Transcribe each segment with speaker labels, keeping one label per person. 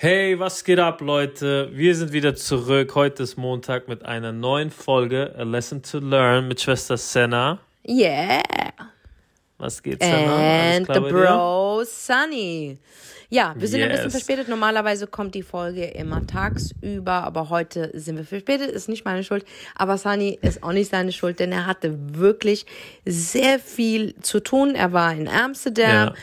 Speaker 1: Hey, was geht ab, Leute? Wir sind wieder zurück. Heute ist Montag mit einer neuen Folge A Lesson to Learn mit Schwester Senna.
Speaker 2: Yeah.
Speaker 1: Was geht, Senna?
Speaker 2: And the
Speaker 1: bei dir?
Speaker 2: bro Sunny. Ja, wir sind ein bisschen
Speaker 1: Yes.
Speaker 2: verspätet. Normalerweise kommt die Folge immer tagsüber, aber heute sind wir verspätet. Ist nicht meine Schuld. Aber Sunny ist auch nicht seine Schuld, denn er hatte wirklich sehr viel zu tun. Er war in Amsterdam.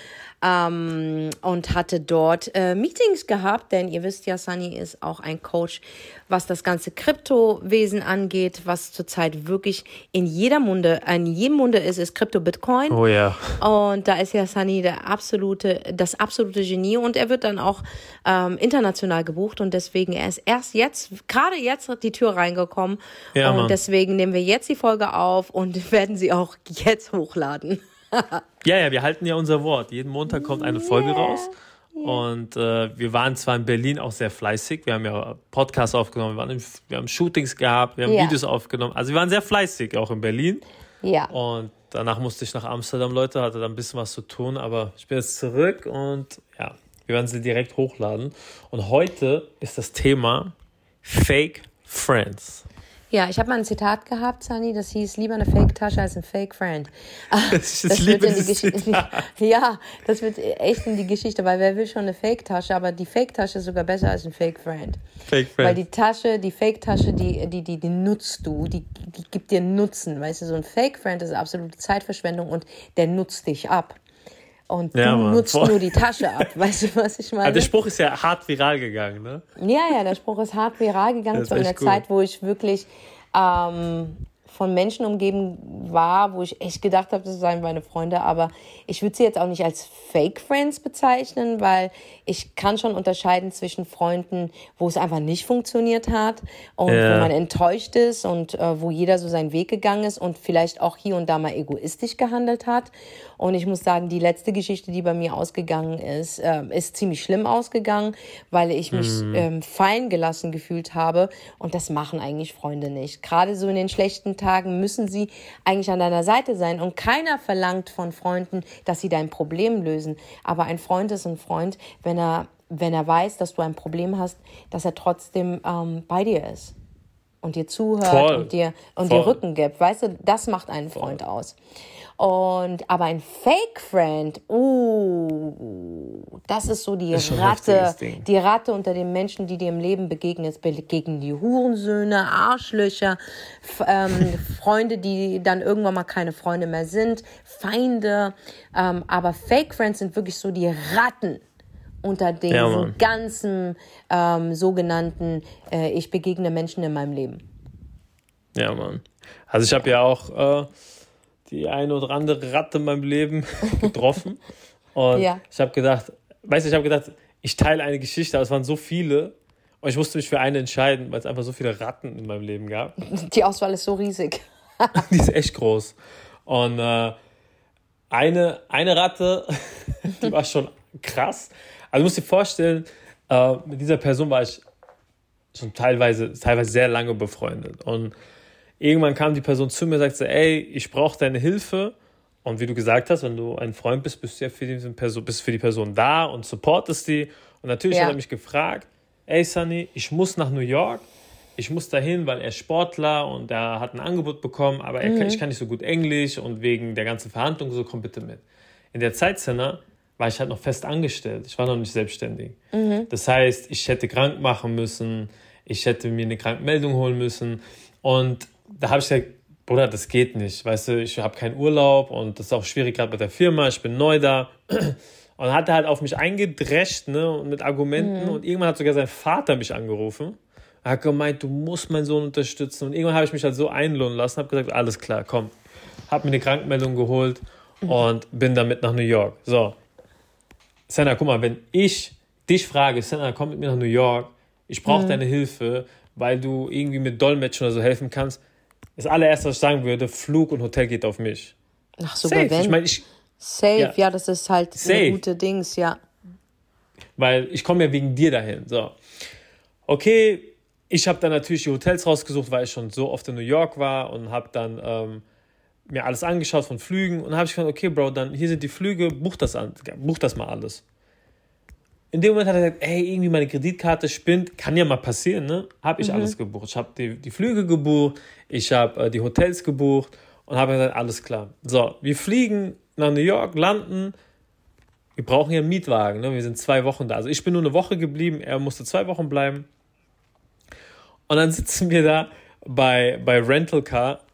Speaker 2: Ähm, und hatte dort äh, Meetings gehabt, denn ihr wisst ja, Sunny ist auch ein Coach, was das ganze Kryptowesen angeht, was zurzeit wirklich in jeder Munde, in jedem Munde ist, ist Krypto-Bitcoin.
Speaker 1: Oh ja.
Speaker 2: Und da ist ja Sunny der absolute, das absolute Genie und er wird dann auch ähm, international gebucht und deswegen er ist erst jetzt, gerade jetzt die Tür reingekommen
Speaker 1: Ja,
Speaker 2: und
Speaker 1: Mann.
Speaker 2: deswegen nehmen wir jetzt die Folge auf und werden sie auch jetzt hochladen.
Speaker 1: Ja, ja, wir halten ja unser Wort. Jeden Montag kommt eine Folge raus. Und äh, wir waren zwar in Berlin auch sehr fleißig. Wir haben ja Podcasts aufgenommen, wir, waren im, wir haben Shootings gehabt, wir haben
Speaker 2: Ja.
Speaker 1: Videos aufgenommen. Also wir waren sehr fleißig, auch in Berlin.
Speaker 2: Ja.
Speaker 1: Und danach musste ich nach Amsterdam, Leute, hatte da ein bisschen was zu tun, aber ich bin jetzt zurück und ja, wir werden sie direkt hochladen. Und heute ist das Thema Fake Friends.
Speaker 2: Ja, ich habe mal ein Zitat gehabt, Sunny, das hieß, lieber eine Fake-Tasche als ein Fake-Friend. Ah, Das
Speaker 1: liebe
Speaker 2: wird in die
Speaker 1: dieses
Speaker 2: Geschichte.
Speaker 1: Zitat.
Speaker 2: Ja, das wird echt in die Geschichte, weil wer will schon eine Fake-Tasche, aber die Fake-Tasche ist sogar besser als ein Fake-Friend.
Speaker 1: Fake
Speaker 2: Weil die Tasche, die Fake-Tasche, die, die, die, die nutzt du, die, die gibt dir Nutzen. Weißt du, so ein Fake-Friend ist absolute Zeitverschwendung und der nutzt dich ab. Und
Speaker 1: Ja,
Speaker 2: du
Speaker 1: Mann,
Speaker 2: nutzt
Speaker 1: voll.
Speaker 2: nur die Tasche ab. Weißt du, was ich meine?
Speaker 1: Aber der Spruch ist ja hart viral gegangen, ne?
Speaker 2: Ja, ja, der Spruch ist hart viral gegangen. Zu einer. Zeit, wo ich wirklich ähm, von Menschen umgeben war, wo ich echt gedacht habe, das seien meine Freunde. Aber ich würde sie jetzt auch nicht als Fake Friends bezeichnen, weil ich kann schon unterscheiden zwischen Freunden, wo es einfach nicht funktioniert hat und
Speaker 1: Ja.
Speaker 2: wo man enttäuscht ist und äh, wo jeder so seinen Weg gegangen ist und vielleicht auch hier und da mal egoistisch gehandelt hat. Und ich muss sagen, die letzte Geschichte, die bei mir ausgegangen ist, ähm, ist ziemlich schlimm ausgegangen, weil ich mich ähm, fallen gelassen gefühlt habe. Und das machen eigentlich Freunde nicht. Gerade so in den schlechten Tagen müssen sie eigentlich an deiner Seite sein. Und keiner verlangt von Freunden, dass sie dein Problem lösen. Aber ein Freund ist ein Freund, wenn er, wenn er weiß, dass du ein Problem hast, dass er trotzdem ähm, bei dir ist und dir zuhört
Speaker 1: Voll.
Speaker 2: und dir und
Speaker 1: Voll.
Speaker 2: dir Rücken gibt. Weißt du, das macht einen Freund aus. Und aber ein Fake Friend, uh, das ist so die
Speaker 1: Ist
Speaker 2: Ratte, die Ratte unter den Menschen, die dir im Leben begegnen. Es begegnen die Hurensöhne, Arschlöcher, ähm, Freunde, die dann irgendwann mal keine Freunde mehr sind, Feinde. Ähm, aber Fake Friends sind wirklich so die Ratten unter den
Speaker 1: Ja,
Speaker 2: ganzen ähm, sogenannten, äh, ich begegne Menschen in meinem Leben.
Speaker 1: Ja, Mann. Also ich habe ja auch äh, die eine oder andere Ratte in meinem Leben getroffen. Und
Speaker 2: Ja.
Speaker 1: ich habe gedacht, weißt du, ich habe gedacht, ich teile eine Geschichte, aber es waren so viele. Und ich musste mich für eine entscheiden, weil es einfach so viele Ratten in meinem Leben gab.
Speaker 2: Die Auswahl ist so riesig.
Speaker 1: Die ist echt groß. Und äh, eine, eine Ratte, die war schon krass. Also du musst dir vorstellen, äh, mit dieser Person war ich schon teilweise, teilweise sehr lange befreundet. Und irgendwann kam die Person zu mir und sagte, ey, ich brauche deine Hilfe. Und wie du gesagt hast, wenn du ein Freund bist, bist du ja für die Person, bist für die Person da und supportest die. Und natürlich
Speaker 2: Ja.
Speaker 1: hat er mich gefragt, ey Sunny, ich muss nach New York. Ich muss dahin, weil er ist Sportler und er hat ein Angebot bekommen, aber er kann, ich kann nicht so gut Englisch und wegen der ganzen Verhandlung so, komm bitte mit. In der Zeit, Senna, war ich halt noch fest angestellt. Ich war noch nicht selbstständig. Das heißt, ich hätte krank machen müssen, ich hätte mir eine Krankmeldung holen müssen. Und da habe ich gesagt, Bruder, das geht nicht. Weißt du, ich habe keinen Urlaub und das ist auch schwierig gerade bei der Firma. Ich bin neu da. Und hat er halt auf mich eingedrescht, ne, und mit Argumenten. Und irgendwann hat sogar sein Vater mich angerufen. Er hat gemeint, du musst meinen Sohn unterstützen. Und irgendwann habe ich mich halt so einlohnen lassen, habe gesagt, alles klar, komm. Habe mir eine Krankmeldung geholt und bin damit nach New York. So, Senna, guck mal, wenn ich dich frage, Senna, komm mit mir nach New York, ich brauche deine Hilfe, weil du irgendwie mit Dolmetschen oder so helfen kannst, das allererste, was ich sagen würde, Flug und Hotel geht auf mich.
Speaker 2: Ach, sogar
Speaker 1: Safe.
Speaker 2: wenn.
Speaker 1: Ich meine, ich,
Speaker 2: Safe,
Speaker 1: Ja.
Speaker 2: ja. das ist halt
Speaker 1: Safe.
Speaker 2: gute Dings, ja.
Speaker 1: weil ich komme ja wegen dir dahin. So. Okay, ich habe dann natürlich die Hotels rausgesucht, weil ich schon so oft in New York war und habe dann ähm, mir alles angeschaut von Flügen und habe ich gesagt, okay, Bro, dann hier sind die Flüge, buch das an, buch das mal alles. in dem Moment hat er gesagt, ey, irgendwie meine Kreditkarte spinnt, kann ja mal passieren, ne? Habe ich mhm. alles gebucht. Ich habe die, die Flüge gebucht, ich habe äh, die Hotels gebucht und habe gesagt, alles klar. So, wir fliegen nach New York, landen. Wir brauchen ja einen Mietwagen, ne? Wir sind zwei Wochen da. Also ich bin nur eine Woche geblieben, er musste zwei Wochen bleiben. Und dann sitzen wir da bei, bei Rental Car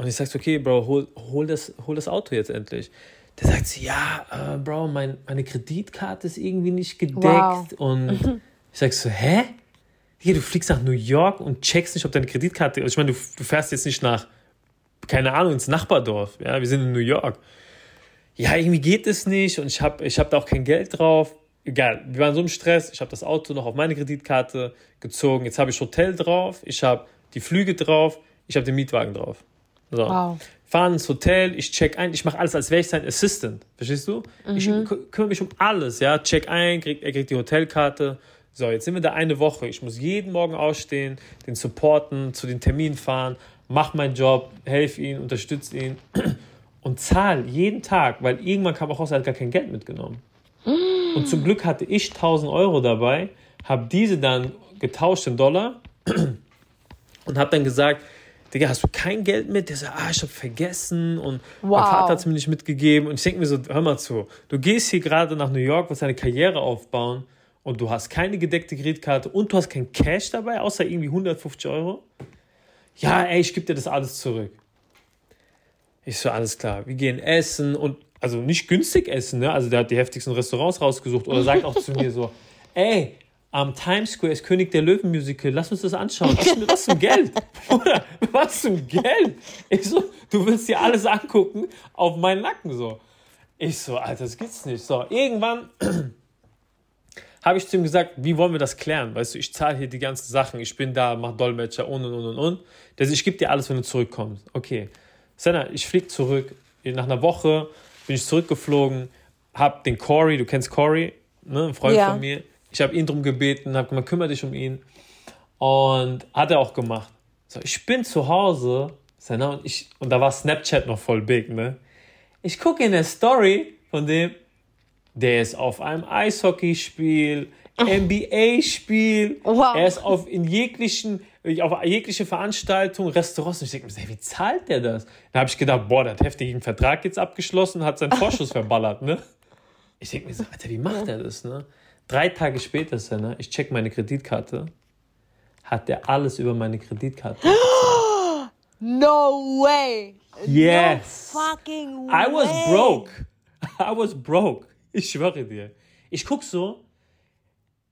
Speaker 1: und ich sage, okay, Bro, hol, hol, das, hol das Auto jetzt endlich. Der sagt sie, ja, äh, Bro, mein, meine Kreditkarte ist irgendwie nicht gedeckt. Wow. Und ich sag so, hä? Hier, du fliegst nach New York und checkst nicht, ob deine Kreditkarte. Also ich meine, du, du fährst jetzt nicht nach, keine Ahnung, ins Nachbardorf. Ja, wir sind in New York. Ja, irgendwie geht es nicht und ich habe ich hab da auch kein Geld drauf. Egal, wir waren so im Stress. Ich habe das Auto noch auf meine Kreditkarte gezogen. Jetzt habe ich Hotel drauf, ich habe die Flüge drauf, ich habe den Mietwagen drauf. So. Wow. Fahren ins Hotel, ich check ein, ich mache alles, als wäre ich sein Assistant. Verstehst du? Mhm. Ich kümmere mich um alles, ja. Check ein, krieg, er kriegt die Hotelkarte. So, jetzt sind wir da eine Woche. Ich muss jeden Morgen ausstehen, den supporten, zu den Terminen fahren, mach meinen Job, helfe ihn, unterstütze ihn und zahle jeden Tag, weil irgendwann kam auch raus, er hat gar kein Geld mitgenommen. Und zum Glück hatte ich 1000 Euro dabei, habe diese dann getauscht in Dollar und habe dann gesagt, Digga, hast du kein Geld mit? Der sagt, ah, ich habe vergessen und wow. mein Vater hat es mir nicht mitgegeben. Und ich denke mir so, hör mal zu, du gehst hier gerade nach New York, willst deine Karriere aufbauen und du hast keine gedeckte Kreditkarte und du hast kein Cash dabei, außer irgendwie 150 Euro. Ja, ey, ich gebe dir das alles zurück. Ich so, alles klar, wir gehen essen und also nicht günstig essen, ne? Also der hat die heftigsten Restaurants rausgesucht oder sagt auch zu mir so, ey, am Times Square ist König der Löwen Musical. Lass uns das anschauen. Was, zum Geld? Bruder, was zum Geld? Ich so, du willst dir alles angucken auf meinen Nacken so. Ich so, Alter, das gibt's nicht. So, irgendwann habe ich zu ihm gesagt, wie wollen wir das klären? Weißt du, ich zahle hier die ganzen Sachen, ich bin da, mach Dolmetscher und und und und und. Ich gebe dir alles, wenn du zurückkommst. Okay. Senna, ich fliege zurück. Nach einer Woche bin ich zurückgeflogen, hab den Corey, du kennst Corey, ne, ein Freund ja. von mir ich habe ihn darum gebeten, habe gesagt, kümmere dich um ihn. Und hat er auch gemacht. So, ich bin zu Hause, und, ich, und da war Snapchat noch voll big, ne? Ich gucke in der Story von dem, der ist auf einem Eishockeyspiel, NBA-Spiel, wow. er ist auf, in jeglichen, auf jegliche Veranstaltung, Restaurants. Und ich denke mir, wie zahlt der das? Da habe ich gedacht, boah, der hat heftigen Vertrag jetzt abgeschlossen, hat seinen Vorschuss verballert, ne? Ich denke mir so, Alter, wie macht er das, ne? Drei Tage später, Senna, ich check meine Kreditkarte, hat der alles über meine Kreditkarte
Speaker 2: No way! Yes!
Speaker 1: No fucking way! I was broke. I was broke. Ich schwöre dir. Ich guck so,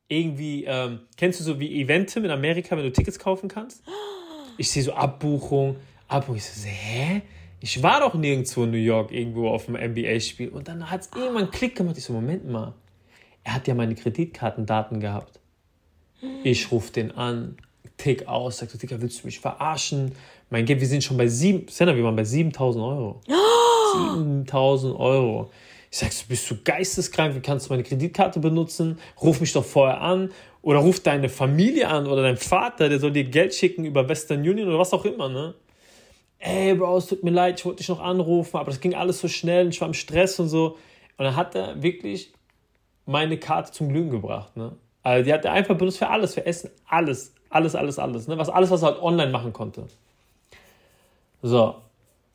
Speaker 1: irgendwie, ähm, kennst du so wie Eventim in Amerika, wenn du Tickets kaufen kannst? Ich sehe so Abbuchung, Abbuchung. Ich so, hä? Ich war doch nirgendwo in New York irgendwo auf dem NBA-Spiel. Und dann hat es irgendwann einen Klick gemacht. Ich so, Moment mal er hat ja meine Kreditkartendaten gehabt. Ich rufe den an, tick aus, sag so, Digga, willst du mich verarschen? Mein Geld, wir sind schon bei sieben, Senna, wir waren bei 7000 Euro. Oh! 7000 Euro. Ich sag so, bist du geisteskrank? Wie kannst du meine Kreditkarte benutzen? Ruf mich doch vorher an. Oder ruf deine Familie an oder dein Vater, der soll dir Geld schicken über Western Union oder was auch immer, ne? Ey, Bro, es tut mir leid, ich wollte dich noch anrufen, aber das ging alles so schnell und ich war im Stress und so. Und dann hat er wirklich meine Karte zum Glühen gebracht. Ne? Also die hat er einfach benutzt für alles, für Essen, alles, alles, alles, alles. Ne? Was, alles, was er halt online machen konnte. So,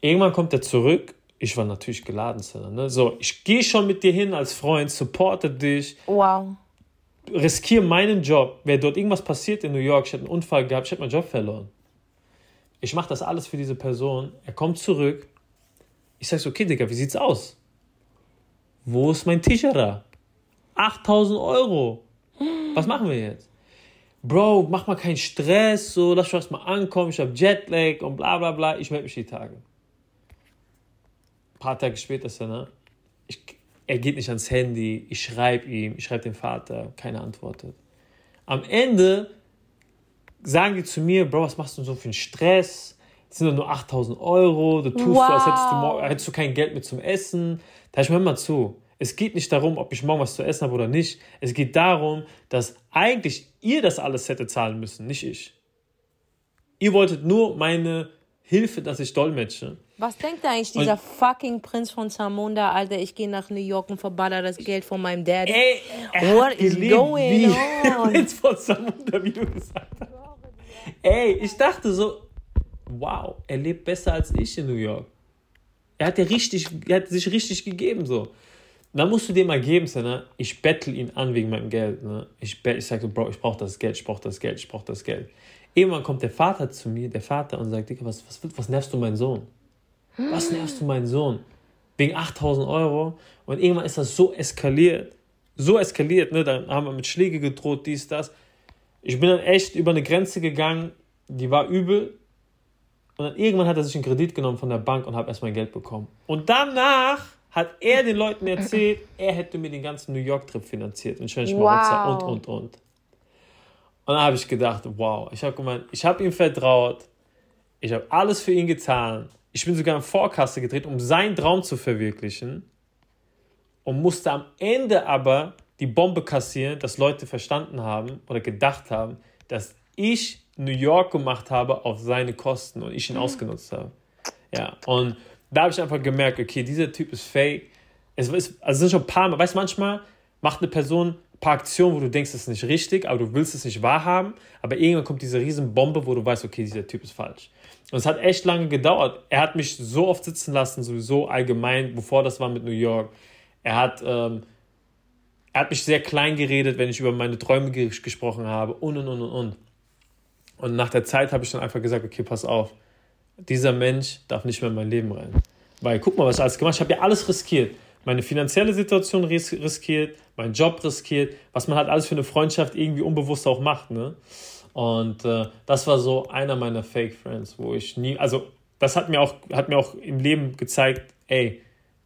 Speaker 1: irgendwann kommt er zurück. Ich war natürlich geladen, ne? So, ich gehe schon mit dir hin als Freund, supporte dich. Wow. Riskiere meinen Job. Wäre dort irgendwas passiert in New York, ich hätte einen Unfall gehabt, ich hätte meinen Job verloren. Ich mache das alles für diese Person. Er kommt zurück. Ich sage so, okay, Digga, wie sieht's aus? Wo ist mein Tischerer? 8000 Euro. Was machen wir jetzt? Bro, mach mal keinen Stress, so, lass mich mal ankommen, ich hab Jetlag und bla bla bla, ich melde mich die Tage. Ein paar Tage später ist er, ne? Ich, er geht nicht ans Handy, ich schreibe ihm, ich schreibe dem Vater, keiner antwortet. Am Ende sagen die zu mir, Bro, was machst du so für einen Stress? Das sind doch nur 8000 Euro, du tust wow. so, als hättest du, hättest du kein Geld mehr zum Essen. Da ich mir mal zu. Es geht nicht darum, ob ich morgen was zu essen habe oder nicht. Es geht darum, dass eigentlich ihr das alles hätte zahlen müssen, nicht ich. Ihr wolltet nur meine Hilfe, dass ich dolmetsche.
Speaker 2: Was denkt eigentlich dieser und, fucking Prinz von Zamunda, Alter? Ich gehe nach New York und verballer das Geld von meinem Dad. Ey, What is
Speaker 1: going wie on? Prinz von Zamunda, wie du gesagt hast. Ey, ich dachte so, wow, er lebt besser als ich in New York. Er hat ja richtig, er hat sich richtig gegeben so. Dann musst du dir mal geben, ne? ich bettel ihn an wegen meinem Geld. Ne? Ich, ich sage so, Bro, ich brauche das Geld, ich brauche das Geld, ich brauche das Geld. Irgendwann kommt der Vater zu mir, der Vater, und sagt, Digga, was, was, was nervst du meinen Sohn? Was nervst du meinen Sohn? Wegen 8000 Euro. Und irgendwann ist das so eskaliert. So eskaliert, ne? Dann haben wir mit Schläge gedroht, dies, das. Ich bin dann echt über eine Grenze gegangen, die war übel. Und dann irgendwann hat er sich einen Kredit genommen von der Bank und habe erst mein Geld bekommen. Und danach hat er den Leuten erzählt, er hätte mir den ganzen New York-Trip finanziert und Schwäbisch wow. und, und, und. Und dann habe ich gedacht, wow, ich habe gemeint, ich habe ihm vertraut, ich habe alles für ihn getan. Ich bin sogar in Vorkasse gedreht, um seinen Traum zu verwirklichen und musste am Ende aber die Bombe kassieren, dass Leute verstanden haben oder gedacht haben, dass ich New York gemacht habe auf seine Kosten und ich ihn mhm. ausgenutzt habe. Ja, und da habe ich einfach gemerkt, okay, dieser Typ ist fake. Es, ist, also es sind schon ein paar Mal, weißt du, manchmal macht eine Person ein paar Aktionen, wo du denkst, das ist nicht richtig, aber du willst es nicht wahrhaben, aber irgendwann kommt diese riesen Bombe, wo du weißt, okay, dieser Typ ist falsch. Und es hat echt lange gedauert. Er hat mich so oft sitzen lassen, sowieso allgemein, bevor das war mit New York. Er hat, ähm, er hat mich sehr klein geredet, wenn ich über meine Träume gesprochen habe und und und und und. Und nach der Zeit habe ich dann einfach gesagt, okay, pass auf dieser Mensch darf nicht mehr in mein Leben rein. Weil guck mal, was ich alles gemacht habe. Ich habe ja alles riskiert. Meine finanzielle Situation ris riskiert, meinen Job riskiert, was man halt alles für eine Freundschaft irgendwie unbewusst auch macht. Ne? Und äh, das war so einer meiner Fake Friends, wo ich nie, also das hat mir auch, hat mir auch im Leben gezeigt, ey,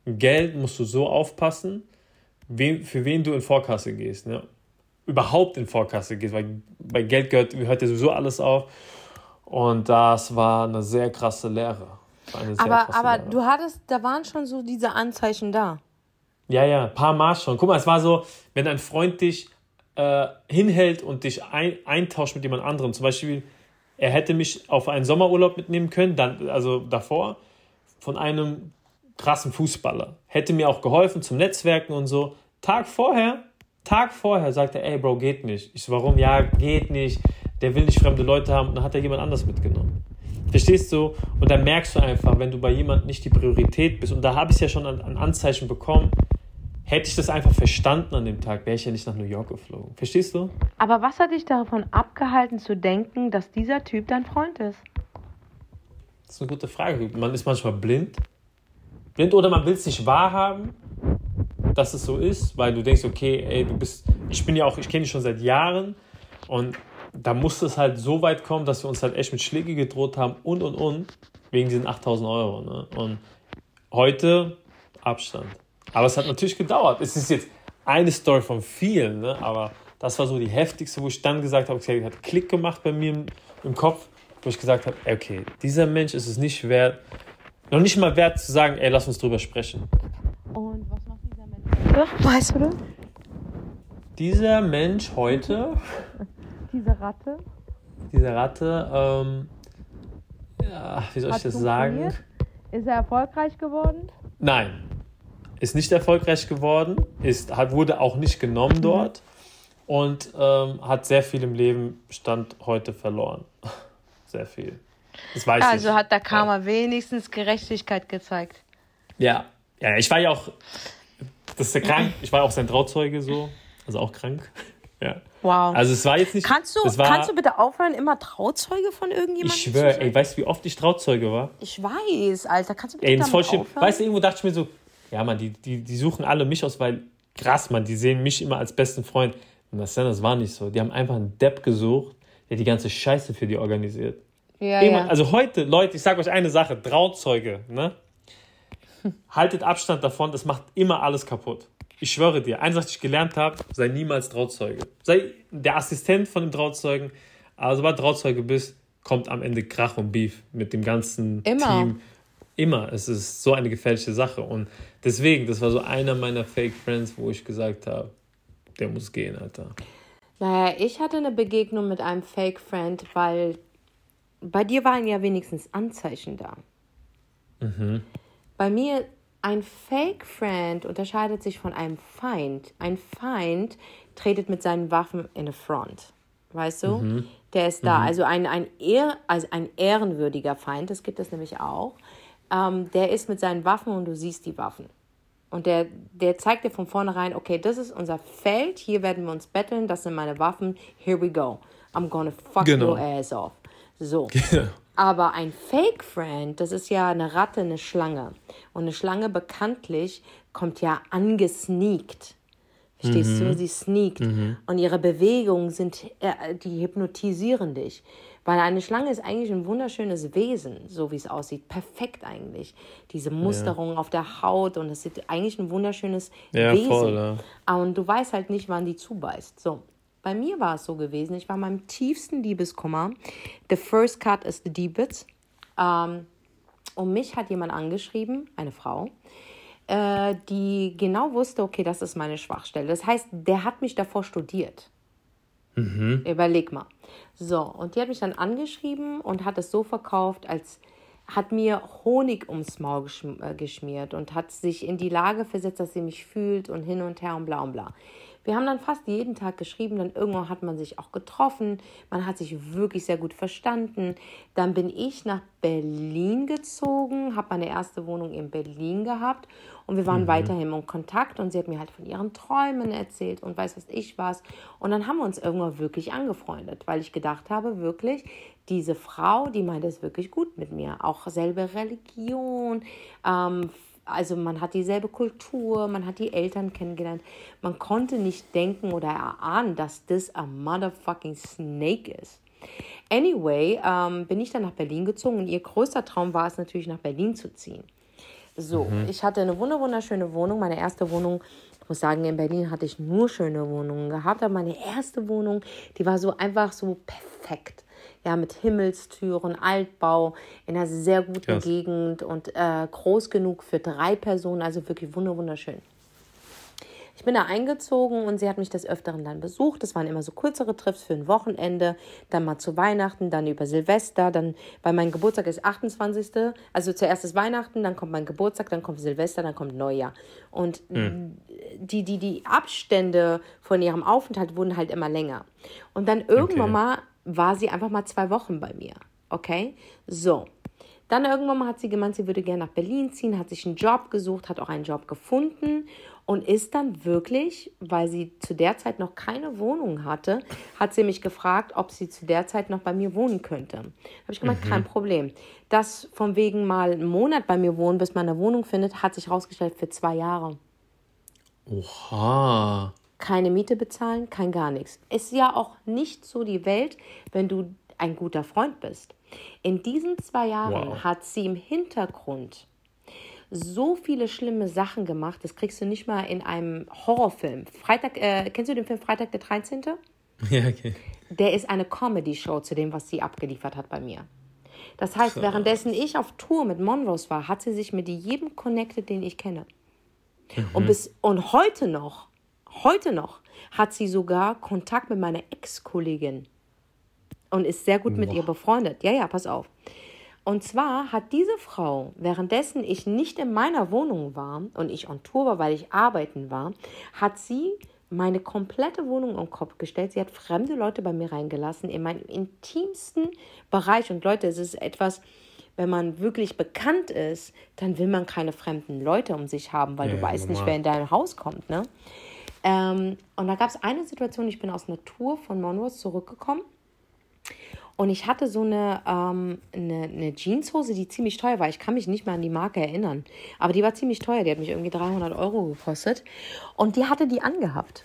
Speaker 1: Geld musst du so aufpassen, wen, für wen du in Vorkasse gehst. Ne? Überhaupt in Vorkasse gehst, weil bei Geld gehört, hört ja sowieso alles auf. Und das war eine sehr krasse Lehre. Sehr
Speaker 2: aber krasse aber Lehre. du hattest, da waren schon so diese Anzeichen da.
Speaker 1: Ja, ja, ein paar Mal schon. Guck mal, es war so, wenn ein Freund dich äh, hinhält und dich ein, eintauscht mit jemand anderem. Zum Beispiel, er hätte mich auf einen Sommerurlaub mitnehmen können, dann, also davor, von einem krassen Fußballer. Hätte mir auch geholfen zum Netzwerken und so. Tag vorher, Tag vorher sagt er, ey Bro, geht nicht. Ich so, warum? Ja, geht nicht der will nicht fremde Leute haben und dann hat er jemand anders mitgenommen. Verstehst du? Und dann merkst du einfach, wenn du bei jemandem nicht die Priorität bist, und da habe ich es ja schon an, an, Anzeichen bekommen, hätte ich das einfach verstanden an dem Tag, wäre ich ja nicht nach New York geflogen. Verstehst du?
Speaker 2: Aber was hat dich davon abgehalten zu denken, dass dieser Typ dein Freund ist?
Speaker 1: Das ist eine gute Frage. Man ist manchmal blind. Blind oder man will es nicht wahrhaben, dass es so ist, weil du denkst, okay, ey, du bist, ich bin ja auch, ich kenne dich schon seit Jahren und da musste es halt so weit kommen, dass wir uns halt echt mit Schläge gedroht haben und und und, wegen diesen 8000 Euro. Ne? Und heute Abstand. Aber es hat natürlich gedauert. Es ist jetzt eine Story von vielen, ne? aber das war so die heftigste, wo ich dann gesagt habe, okay, hat Klick gemacht bei mir im, im Kopf, wo ich gesagt habe, okay, dieser Mensch ist es nicht wert, noch nicht mal wert zu sagen, ey, lass uns drüber sprechen. Und was macht dieser Mensch heute? Weißt du? Dieser Mensch heute
Speaker 2: diese Ratte?
Speaker 1: Diese Ratte, ähm, ja, wie soll Hat ich das sagen?
Speaker 2: Ist er erfolgreich geworden?
Speaker 1: Nein, ist nicht erfolgreich geworden, ist, hat, wurde auch nicht genommen mhm. dort mhm. und ähm, hat sehr viel im Leben Stand heute verloren. Sehr viel.
Speaker 2: Das weiß also ich. hat der Karma ja. wenigstens Gerechtigkeit gezeigt.
Speaker 1: Ja, ja, ich war ja auch, das ist ja krank, ich war auch sein Trauzeuge so, also auch krank. Ja. Wow. Also es war jetzt nicht.
Speaker 2: Kannst du, war, kannst du bitte aufhören, immer Trauzeuge von irgendjemandem
Speaker 1: ich schwöre, ey, weißt du, wie oft ich Trauzeuge war?
Speaker 2: Ich weiß, Alter. Kannst du bitte ey,
Speaker 1: voll aufhören? Weißt du, irgendwo dachte ich mir so, ja, man, die, die, die suchen alle mich aus, weil krass, man, die sehen mich immer als besten Freund. Und das, das war nicht so. Die haben einfach einen Depp gesucht, der die ganze Scheiße für die organisiert. Ja, ja. Also heute, Leute, ich sage euch eine Sache, Trauzeuge, ne? Haltet Abstand davon, das macht immer alles kaputt. Ich schwöre dir, eins, was ich gelernt habe, sei niemals Trauzeuge. Sei der Assistent von dem Trauzeugen. Aber sobald Trauzeuge bist, kommt am Ende Krach und Beef mit dem ganzen Immer. Team. Immer. Es ist so eine gefährliche Sache. Und deswegen, das war so einer meiner Fake Friends, wo ich gesagt habe, der muss gehen, Alter.
Speaker 2: Naja, ich hatte eine Begegnung mit einem Fake Friend, weil bei dir waren ja wenigstens Anzeichen da.
Speaker 1: Mhm.
Speaker 2: Bei mir, ein Fake Friend unterscheidet sich von einem Feind. Ein Feind tretet mit seinen Waffen in the Front. Weißt du?
Speaker 1: Mhm.
Speaker 2: Der ist da. Also ein, ein, ehr, also ein ehrenwürdiger Feind, das gibt es nämlich auch. Ähm, der ist mit seinen Waffen und du siehst die Waffen. Und der, der zeigt dir von vornherein, okay, das ist unser Feld, hier werden wir uns betteln, das sind meine Waffen, here we go. I'm gonna fuck
Speaker 1: Genau.
Speaker 2: your ass off. So.
Speaker 1: Genau.
Speaker 2: Aber ein Fake Friend, das ist ja eine Ratte, eine Schlange. Und eine Schlange bekanntlich kommt ja angesneakt. Verstehst du? Sie sneakt. Und ihre Bewegungen sind, äh, die hypnotisieren dich. Weil eine Schlange ist eigentlich ein wunderschönes Wesen, so wie es aussieht. Perfekt eigentlich. Diese Musterung auf der Haut und es ist eigentlich ein wunderschönes
Speaker 1: Ja,
Speaker 2: Wesen.
Speaker 1: voll, ja.
Speaker 2: Aber Und du weißt halt nicht, wann die zubeißt. So. Bei mir war es so gewesen, ich war in meinem tiefsten Liebeskummer. The first cut is the deepest. Ähm, und mich hat jemand angeschrieben, eine Frau, äh, die genau wusste, okay, das ist meine Schwachstelle. Das heißt, der hat mich davor studiert. Überleg mal. So, und die hat mich dann angeschrieben und hat es so verkauft, als hat mir Honig ums Maul äh, geschmiert und hat sich in die Lage versetzt, dass sie mich fühlt und hin und her und bla und bla. Wir haben dann fast jeden Tag geschrieben, dann irgendwann hat man sich auch getroffen, man hat sich wirklich sehr gut verstanden. Dann bin ich nach Berlin gezogen, habe meine erste Wohnung in Berlin gehabt und wir waren weiterhin in Kontakt und sie hat mir halt von ihren Träumen erzählt und weiß was ich was. Und dann haben wir uns irgendwann wirklich angefreundet, weil ich gedacht habe, wirklich, diese Frau, die meint es wirklich gut mit mir. Auch selbe Religion, ähm, also man hat dieselbe Kultur, man hat die Eltern kennengelernt. Man konnte nicht denken oder erahnen, dass das a motherfucking snake ist. Anyway, ähm, bin ich dann nach Berlin gezogen und ihr größter Traum war es natürlich, nach Berlin zu ziehen. So, ich hatte eine wunder- wunderschöne Wohnung. Meine erste Wohnung, ich muss sagen, in Berlin hatte ich nur schöne Wohnungen gehabt, aber meine erste Wohnung, die war so einfach so perfekt. Ja, mit Himmelstüren, Altbau, in einer sehr guten
Speaker 1: Krass.
Speaker 2: Gegend und äh, groß genug für drei Personen, also wirklich wunder- wunderschön. Ich bin da eingezogen und sie hat mich des Öfteren dann besucht. Das waren immer so kürzere Trips für ein Wochenende, dann mal zu Weihnachten, dann über Silvester, dann, weil mein Geburtstag ist 28. Also zuerst ist Weihnachten, dann kommt mein Geburtstag, dann kommt Silvester, dann kommt Neujahr. Und die, die, die Abstände von ihrem Aufenthalt wurden halt immer länger. Und dann irgendwann
Speaker 1: Okay.
Speaker 2: mal war sie einfach mal zwei Wochen bei mir. Okay? So. Dann irgendwann mal hat sie gemeint, sie würde gerne nach Berlin ziehen, hat sich einen Job gesucht, hat auch einen Job gefunden und ist dann wirklich, weil sie zu der Zeit noch keine Wohnung hatte, hat sie mich gefragt, ob sie zu der Zeit noch bei mir wohnen könnte. Habe ich gemeint, kein Problem. Das von wegen mal einen Monat bei mir wohnen, bis man eine Wohnung findet, hat sich herausgestellt für zwei Jahre
Speaker 1: Oha.
Speaker 2: Keine Miete bezahlen, kein gar nichts. Ist ja auch nicht so die Welt, wenn du ein guter Freund bist. In diesen zwei Jahren
Speaker 1: Wow.
Speaker 2: hat sie im Hintergrund so viele schlimme Sachen gemacht, das kriegst du nicht mal in einem Horrorfilm. Freitag, äh, kennst du den Film Freitag der 13.?
Speaker 1: Ja, okay.
Speaker 2: Der ist eine Comedy-Show zu dem, was sie abgeliefert hat bei mir. Das heißt, währenddessen ich auf Tour mit Monrose war, hat sie sich mit jedem connected, den ich kenne. Und, bis, und heute noch, heute noch, hat sie sogar Kontakt mit meiner Ex-Kollegin und ist sehr gut mit ihr befreundet. Ja, ja, pass auf. Und zwar hat diese Frau, währenddessen ich nicht in meiner Wohnung war und ich on Tour war, weil ich arbeiten war, hat sie meine komplette Wohnung im Kopf gestellt. Sie hat fremde Leute bei mir reingelassen in meinem intimsten Bereich. Und Leute, es ist etwas, wenn man wirklich bekannt ist, dann will man keine fremden Leute um sich haben, weil
Speaker 1: Ja,
Speaker 2: du weißt nicht,
Speaker 1: normal.
Speaker 2: wer in dein Haus kommt. Ne? Ähm, und da gab es eine Situation, ich bin aus einer Tour von Monrose zurückgekommen. Und ich hatte so eine, ähm, eine, eine Jeanshose, die ziemlich teuer war. Ich kann mich nicht mehr an die Marke erinnern. Aber die war ziemlich teuer. Die hat mich irgendwie 300 Euro gekostet. Und die hatte die angehabt.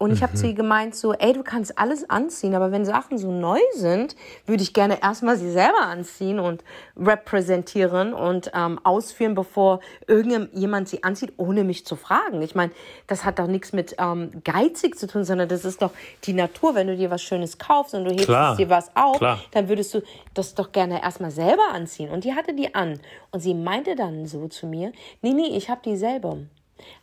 Speaker 2: Und ich habe zu ihr gemeint, so, ey, du kannst alles anziehen, aber wenn Sachen so neu sind, würde ich gerne erstmal sie selber anziehen und repräsentieren und ähm, ausführen, bevor irgendjemand sie anzieht, ohne mich zu fragen. Ich meine, das hat doch nichts mit ähm, geizig zu tun, sondern das ist doch die Natur. Wenn du dir was Schönes kaufst und du hebst
Speaker 1: Klar,
Speaker 2: dir was auf,
Speaker 1: klar.
Speaker 2: dann würdest du das doch gerne erstmal selber anziehen. Und die hatte die an. Und sie meinte dann so zu mir, nee, nee, ich habe die selber.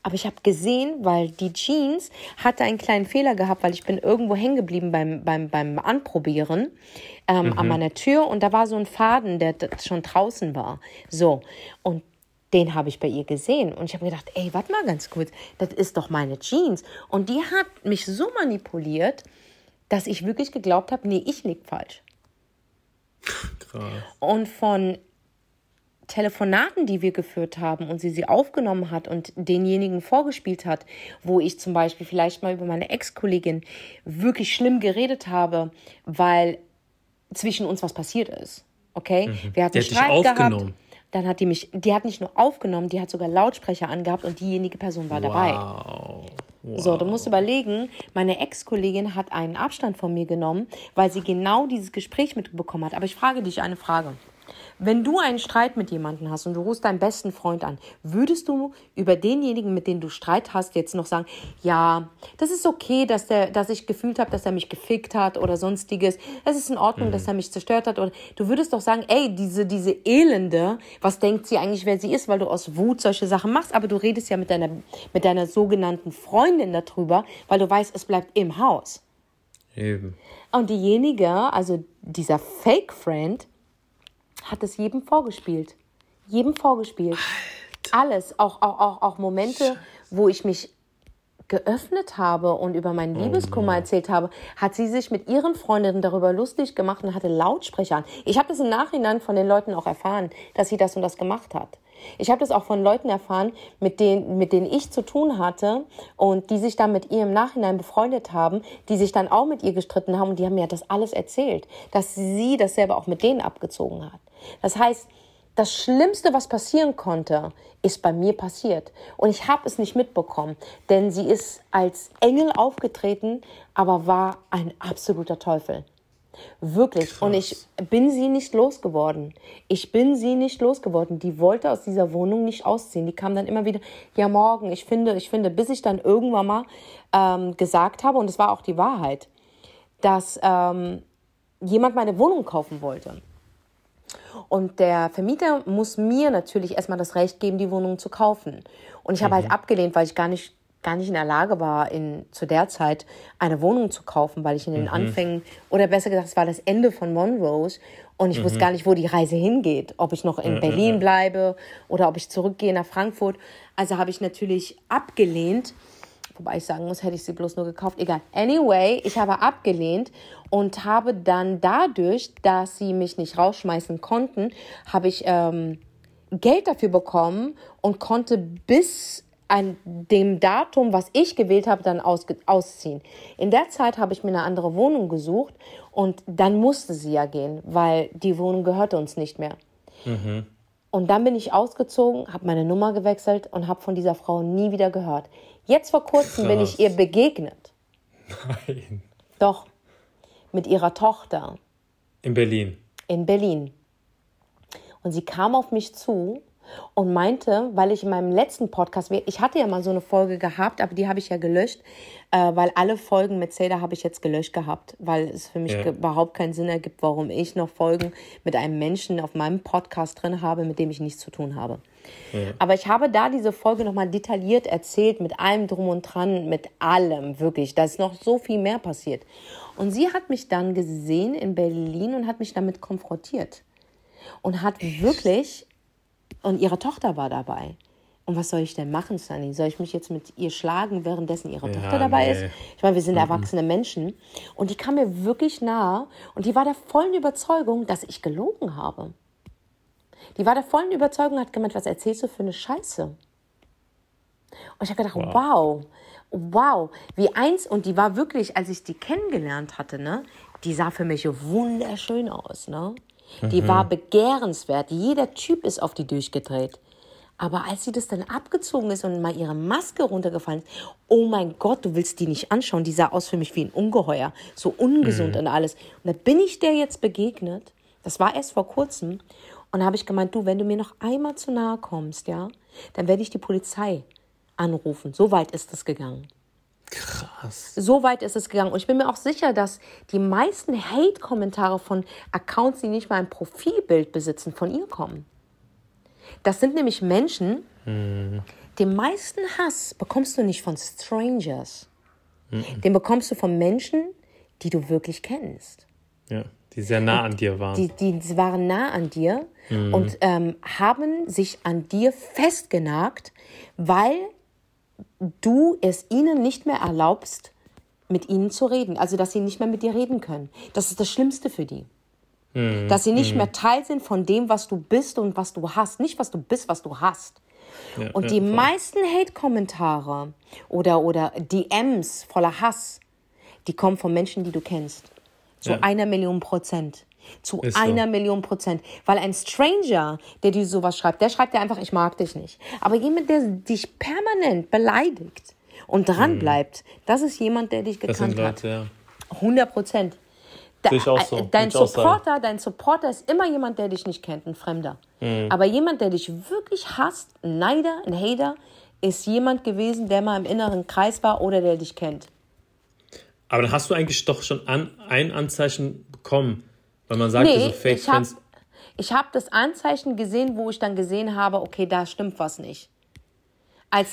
Speaker 2: Aber ich habe gesehen, weil die Jeans hatte einen kleinen Fehler gehabt, weil ich bin irgendwo hängen geblieben beim, beim, beim Anprobieren ähm, mhm. an meiner Tür und da war so ein Faden, der schon draußen war. So. Und den habe ich bei ihr gesehen. Und ich habe gedacht, ey, warte mal ganz kurz, das ist doch meine Jeans. Und die hat mich so manipuliert, dass ich wirklich geglaubt habe, nee, ich lieg falsch. Krass. Und von Telefonaten, die wir geführt haben und sie sie aufgenommen hat und denjenigen vorgespielt hat, wo ich zum Beispiel vielleicht mal über meine Ex-Kollegin wirklich schlimm geredet habe, weil zwischen uns was passiert ist. Okay? Mhm. Wir hatten Streit gehabt. Dann hat die mich, die hat nicht nur aufgenommen, die hat sogar Lautsprecher angehabt und diejenige Person war wow. dabei. Wow. So, du musst überlegen, meine Ex-Kollegin hat einen Abstand von mir genommen, weil sie genau dieses Gespräch mitbekommen hat. Aber ich frage dich eine Frage. Wenn du einen Streit mit jemandem hast und du rufst deinen besten Freund an, würdest du über denjenigen, mit dem du Streit hast, jetzt noch sagen, ja, das ist okay, dass, der, dass ich gefühlt habe, dass er mich gefickt hat oder sonstiges. Es ist in Ordnung, mhm. dass er mich zerstört hat. Oder du würdest doch sagen, ey, diese, diese Elende, was denkt sie eigentlich, wer sie ist, weil du aus Wut solche Sachen machst, aber du redest ja mit deiner, mit deiner sogenannten Freundin darüber, weil du weißt, es bleibt im Haus. Eben. Und diejenige, also dieser Fake-Friend, hat es jedem vorgespielt. Jedem vorgespielt. Alter. Alles. Auch, auch, auch, auch Momente, Scheiße. wo ich mich geöffnet habe und über meinen oh Liebeskummer oh erzählt habe, hat sie sich mit ihren Freundinnen darüber lustig gemacht und hatte Lautsprecher an. Ich habe das im Nachhinein von den Leuten auch erfahren, dass sie das und das gemacht hat. Ich habe das auch von Leuten erfahren, mit denen, mit denen ich zu tun hatte und die sich dann mit ihr im Nachhinein befreundet haben, die sich dann auch mit ihr gestritten haben und die haben mir das alles erzählt, dass sie das selber auch mit denen abgezogen hat. Das heißt, das Schlimmste, was passieren konnte, ist bei mir passiert. Und ich habe es nicht mitbekommen, denn sie ist als Engel aufgetreten, aber war ein absoluter Teufel. Wirklich. Krass. Und ich bin sie nicht losgeworden. Ich bin sie nicht losgeworden. Die wollte aus dieser Wohnung nicht ausziehen. Die kam dann immer wieder, ja, morgen, ich finde, ich finde, bis ich dann irgendwann mal ähm, gesagt habe, und es war auch die Wahrheit, dass ähm, jemand meine Wohnung kaufen wollte. Und der Vermieter muss mir natürlich erstmal das Recht geben, die Wohnung zu kaufen. Und ich habe halt mhm. halt abgelehnt, weil ich gar nicht, gar nicht in der Lage war, in, zu der Zeit eine Wohnung zu kaufen, weil ich in den mhm. Anfängen, oder besser gesagt, es war das Ende von Monrose und ich mhm. wusste gar nicht, wo die Reise hingeht. Ob ich noch in mhm. Berlin bleibe oder ob ich zurückgehe nach Frankfurt. Also habe ich natürlich abgelehnt. Wobei ich sagen muss, hätte ich sie bloß nur gekauft. Egal. Anyway, ich habe abgelehnt und habe dann dadurch, dass sie mich nicht rausschmeißen konnten, habe ich ähm, Geld dafür bekommen und konnte bis an dem Datum, was ich gewählt habe, dann aus, ausziehen. In der Zeit habe ich mir eine andere Wohnung gesucht und dann musste sie ja gehen, weil die Wohnung gehörte uns nicht mehr. Mhm. Und dann bin ich ausgezogen, habe meine Nummer gewechselt und habe von dieser Frau nie wieder gehört. Jetzt vor kurzem Krass. bin ich ihr begegnet. Nein. Doch mit ihrer Tochter.
Speaker 1: In Berlin.
Speaker 2: In Berlin. Und sie kam auf mich zu und meinte, weil ich in meinem letzten Podcast, ich hatte ja mal so eine Folge gehabt, aber die habe ich ja gelöscht, äh, weil alle Folgen mit Zelda habe ich jetzt gelöscht gehabt, weil es für mich ja. überhaupt keinen Sinn ergibt, warum ich noch Folgen mit einem Menschen auf meinem Podcast drin habe, mit dem ich nichts zu tun habe. Ja. Aber ich habe da diese Folge nochmal detailliert erzählt, mit allem drum und dran, mit allem, wirklich. Da ist noch so viel mehr passiert. Und sie hat mich dann gesehen in Berlin und hat mich damit konfrontiert. Und hat wirklich und ihre Tochter war dabei. Und was soll ich denn machen, Sunny? Soll ich mich jetzt mit ihr schlagen, währenddessen ihre ja, Tochter dabei nee. ist? Ich meine, wir sind mhm. erwachsene Menschen. Und die kam mir wirklich nah und die war der vollen Überzeugung, dass ich gelogen habe. Die war der vollen Überzeugung, hat gemeint, was erzählst du für eine Scheiße? Und ich habe gedacht, wow. wow, wow, wie eins, und die war wirklich, als ich die kennengelernt hatte, ne, die sah für mich wunderschön aus, ne? Die mhm. war begehrenswert. Jeder Typ ist auf die durchgedreht. Aber als sie das dann abgezogen ist und mal ihre Maske runtergefallen ist, oh mein Gott, du willst die nicht anschauen. Die sah aus für mich wie ein Ungeheuer. So ungesund mhm. und alles. Und da bin ich der jetzt begegnet. Das war erst vor kurzem. Und da habe ich gemeint, du, wenn du mir noch einmal zu nahe kommst, ja, dann werde ich die Polizei anrufen. So weit ist das gegangen. Krass. So weit ist es gegangen. Und ich bin mir auch sicher, dass die meisten Hate-Kommentare von Accounts, die nicht mal ein Profilbild besitzen, von ihr kommen. Das sind nämlich Menschen, hm. Den meisten Hass bekommst du nicht von Strangers. Den bekommst du von Menschen, die du wirklich kennst.
Speaker 1: Ja, die sehr nah an dir waren.
Speaker 2: Die, die waren nah an dir und ähm, haben sich an dir festgenagt, weil du es ihnen nicht mehr erlaubst, mit ihnen zu reden. Also, dass sie nicht mehr mit dir reden können. Das ist das Schlimmste für die. Dass sie nicht mehr Teil sind von dem, was du bist und was du hast. Nicht, was du bist, was du hast.
Speaker 1: Ja,
Speaker 2: Und
Speaker 1: ja,
Speaker 2: die
Speaker 1: voll.
Speaker 2: meisten Hate-Kommentare oder, oder DMs voller Hass, die kommen von Menschen, die du kennst. Zu
Speaker 1: Ja.
Speaker 2: einer Million Prozent. Zu
Speaker 1: Ist so.
Speaker 2: einer Million Prozent. Weil ein Stranger, der dir sowas schreibt, der schreibt dir einfach, ich mag dich nicht. Aber jemand, der dich permanent beleidigt und dran bleibt, das ist jemand, der dich.
Speaker 1: Das sind
Speaker 2: gekannt hat.
Speaker 1: Leute, ja.
Speaker 2: 100 Prozent.
Speaker 1: Auch so.
Speaker 2: äh, Dein. Supporter, dein Supporter ist immer jemand, der dich nicht kennt, ein Fremder.
Speaker 1: Mhm.
Speaker 2: Aber jemand, der dich wirklich hasst, ein Neider, ein Hater, ist jemand gewesen, der mal im inneren Kreis war oder der dich kennt.
Speaker 1: Aber dann hast du eigentlich doch schon an, ein Anzeichen bekommen. Weil man sagt,
Speaker 2: Nee,
Speaker 1: so Fake
Speaker 2: ich habe
Speaker 1: Friends.
Speaker 2: ich hab das Anzeichen gesehen, wo ich dann gesehen habe, okay, da stimmt was nicht.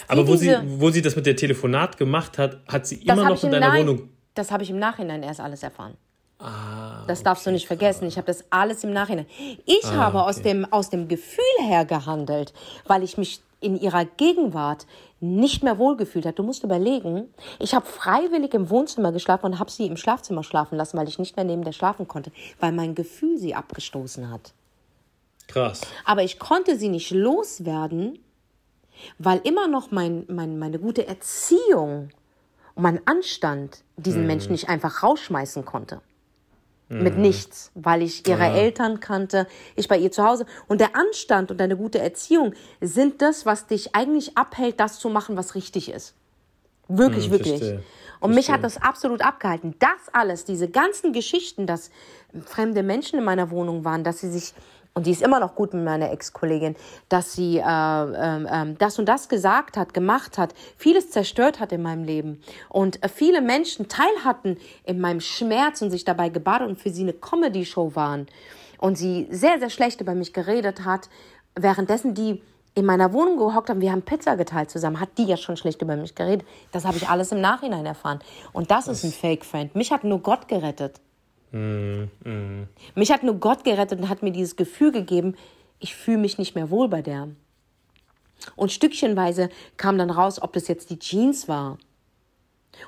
Speaker 1: Aber wo sie,
Speaker 2: diese,
Speaker 1: wo sie das mit der Telefonat gemacht hat, hat sie immer noch in deiner
Speaker 2: Nein-
Speaker 1: Wohnung.
Speaker 2: Das habe ich im Nachhinein erst alles erfahren.
Speaker 1: Ah,
Speaker 2: Das darfst du nicht vergessen. Ich habe das alles im Nachhinein. Ich habe aus, dem, aus dem Gefühl her gehandelt, weil ich mich in ihrer Gegenwart nicht mehr wohlgefühlt habe. Du musst überlegen, ich habe freiwillig im Wohnzimmer geschlafen und habe sie im Schlafzimmer schlafen lassen, weil ich nicht mehr neben der schlafen konnte, weil mein Gefühl sie abgestoßen hat.
Speaker 1: krass.
Speaker 2: Aber ich konnte sie nicht loswerden, weil immer noch mein, mein, meine gute Erziehung und mein Anstand diesen Menschen nicht einfach rausschmeißen konnte. Mit nichts, weil ich ihre Eltern kannte, ich bei ihr zu Hause. Und der Anstand und deine gute Erziehung sind das, was dich eigentlich abhält, das zu machen, was richtig ist. Wirklich,
Speaker 1: Hm,
Speaker 2: wirklich.
Speaker 1: verstehe.
Speaker 2: Und mich hat das absolut abgehalten. Das alles, diese ganzen Geschichten, dass fremde Menschen in meiner Wohnung waren, dass sie sich, und die ist immer noch gut mit meiner Ex-Kollegin, dass sie äh, ähm, ähm, das und das gesagt hat, gemacht hat, vieles zerstört hat in meinem Leben. Und äh, viele Menschen teil hatten in meinem Schmerz und sich dabei gebadet und für sie eine Comedy-Show waren. Und sie sehr, sehr schlecht über mich geredet hat, währenddessen die in meiner Wohnung gehockt haben, wir haben Pizza geteilt zusammen, hat die ja schon schlecht über mich geredet. Das habe ich alles im Nachhinein erfahren. Und das ist ein Fake-Friend. Mich hat nur Gott gerettet. Mich hat nur Gott gerettet und hat mir dieses Gefühl gegeben, ich fühle mich nicht mehr wohl bei der. Und stückchenweise kam dann raus, ob das jetzt die Jeans war.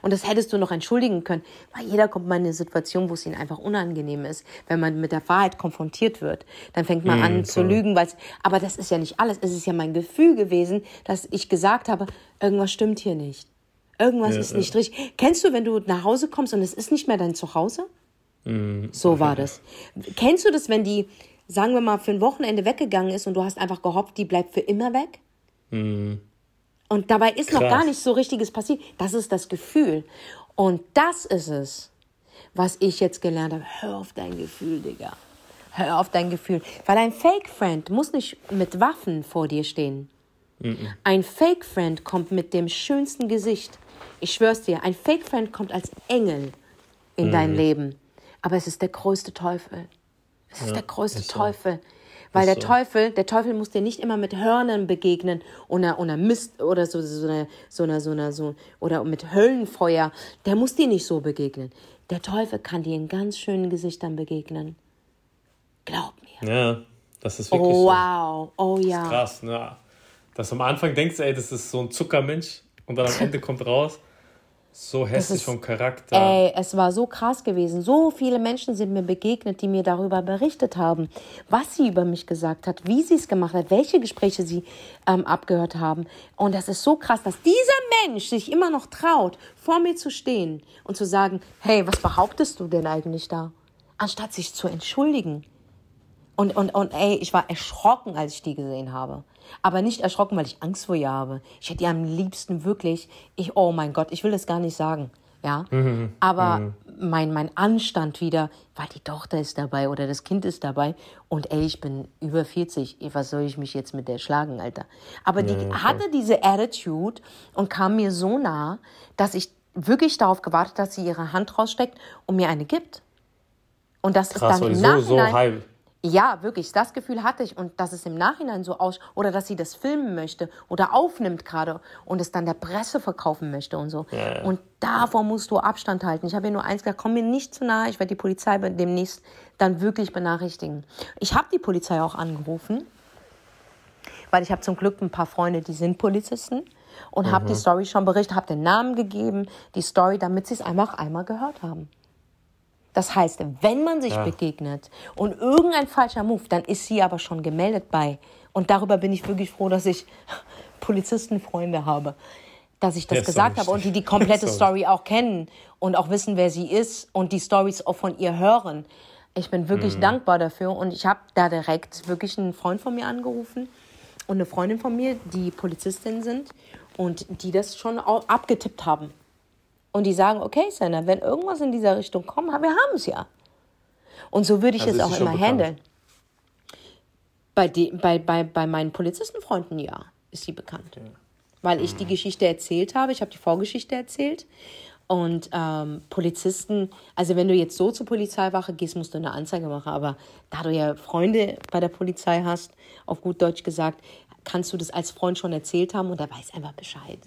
Speaker 2: Und das hättest du noch entschuldigen können, weil jeder kommt mal in eine Situation, wo es ihm einfach unangenehm ist, wenn man mit der Wahrheit konfrontiert wird. Dann fängt man an zu
Speaker 1: voll.
Speaker 2: lügen, weil aber das ist ja nicht alles. Es ist ja mein Gefühl gewesen, dass ich gesagt habe, irgendwas stimmt hier nicht. Irgendwas
Speaker 1: Ja,
Speaker 2: ist
Speaker 1: ja.
Speaker 2: nicht richtig. Kennst du, wenn du nach Hause kommst und es ist nicht mehr dein Zuhause?
Speaker 1: Mhm.
Speaker 2: So war das. Kennst du das, wenn die, sagen wir mal, für ein Wochenende weggegangen ist und du hast einfach gehofft, die bleibt für immer weg? Und dabei ist noch
Speaker 1: Krass.
Speaker 2: gar nichts so richtiges passiert. Das ist das Gefühl. Und das ist es, was ich jetzt gelernt habe. Hör auf dein Gefühl, Digga. Hör auf dein Gefühl. Weil ein Fake-Friend muss nicht mit Waffen vor dir stehen. Ein Fake-Friend kommt mit dem schönsten Gesicht. Ich schwör's dir, ein Fake-Friend kommt als Engel in dein Leben. Aber es ist der größte Teufel. Es ist der größte
Speaker 1: ist so.
Speaker 2: Teufel. Weil der
Speaker 1: so.
Speaker 2: Teufel, der Teufel muss dir nicht immer mit Hörnern begegnen oder, oder Mist oder so, so eine, so eine, so eine, so, oder mit Höllenfeuer. Der muss dir nicht so begegnen. Der Teufel kann dir in ganz schönen Gesichtern begegnen. Glaub mir.
Speaker 1: Ja, das ist wirklich
Speaker 2: Oh,
Speaker 1: so.
Speaker 2: wow. Oh ja.
Speaker 1: Krass, ne? Dass du am Anfang denkst, ey, das ist so ein Zuckermensch und dann am Ende kommt raus, so hässlich
Speaker 2: ist-
Speaker 1: vom Charakter.
Speaker 2: Ey, es war so krass gewesen. So viele Menschen sind mir begegnet, die mir darüber berichtet haben, was sie über mich gesagt hat, wie sie es gemacht hat, welche Gespräche sie ähm, abgehört haben. Und das ist so krass, dass dieser Mensch sich immer noch traut, vor mir zu stehen und zu sagen, hey, was behauptest du denn eigentlich da? Anstatt sich zu entschuldigen. Und, und, und ey, ich war erschrocken, als ich die gesehen habe. Aber nicht erschrocken, weil ich Angst vor ihr habe. Ich hätte ihr am liebsten wirklich, ich, oh mein Gott, ich will das gar nicht sagen. Ja. Aber mein, mein Anstand wieder, weil die Tochter ist dabei oder das Kind ist dabei. Und ey, ich bin über 40. Was soll ich mich jetzt mit der schlagen, Alter? Aber die hatte diese Attitude und kam mir so nah, dass ich wirklich darauf gewartet, dass sie ihre Hand raussteckt und mir eine gibt. Und das
Speaker 1: Krass,
Speaker 2: ist dann im
Speaker 1: so, so
Speaker 2: Nachhinein. Ja, wirklich, das Gefühl hatte ich und dass es im Nachhinein so aus oder dass sie das filmen möchte oder aufnimmt gerade und es dann der Presse verkaufen möchte und so. Ja, ja. Und davor musst du Abstand halten. Ich habe ihr nur eins gesagt, komm mir nicht zu nahe, ich werde die Polizei demnächst dann wirklich benachrichtigen. Ich habe die Polizei auch angerufen, weil ich habe zum Glück ein paar Freunde, die sind Polizisten und mhm. habe die Story schon berichtet, habe den Namen gegeben, die Story, damit sie es einfach einmal gehört haben. Das heißt, wenn man sich ja. begegnet und irgendein falscher Move, dann ist sie aber schon gemeldet bei. Und darüber bin ich wirklich froh, dass ich Polizistenfreunde habe, dass ich das ja, gesagt habe und die die komplette Story auch kennen und auch wissen, wer sie ist und die Stories auch von ihr hören. Ich bin wirklich mhm. dankbar dafür und ich habe da direkt wirklich einen Freund von mir angerufen und eine Freundin von mir, die Polizistin sind und die das schon abgetippt haben. Und die sagen, okay, Senna, wenn irgendwas in dieser Richtung kommt, wir haben es ja. Und so würde ich also es auch immer handeln. Bei, bei, bei, bei meinen Polizistenfreunden ja, ist sie bekannt. Ja. Weil ich die. Geschichte erzählt habe, ich habe die Vorgeschichte erzählt. Und ähm, Polizisten, also wenn du jetzt so zur Polizeiwache gehst, musst du eine Anzeige machen. Aber da du ja Freunde bei der Polizei hast, auf gut Deutsch gesagt, kannst du das als Freund schon erzählt haben und er weiß einfach Bescheid.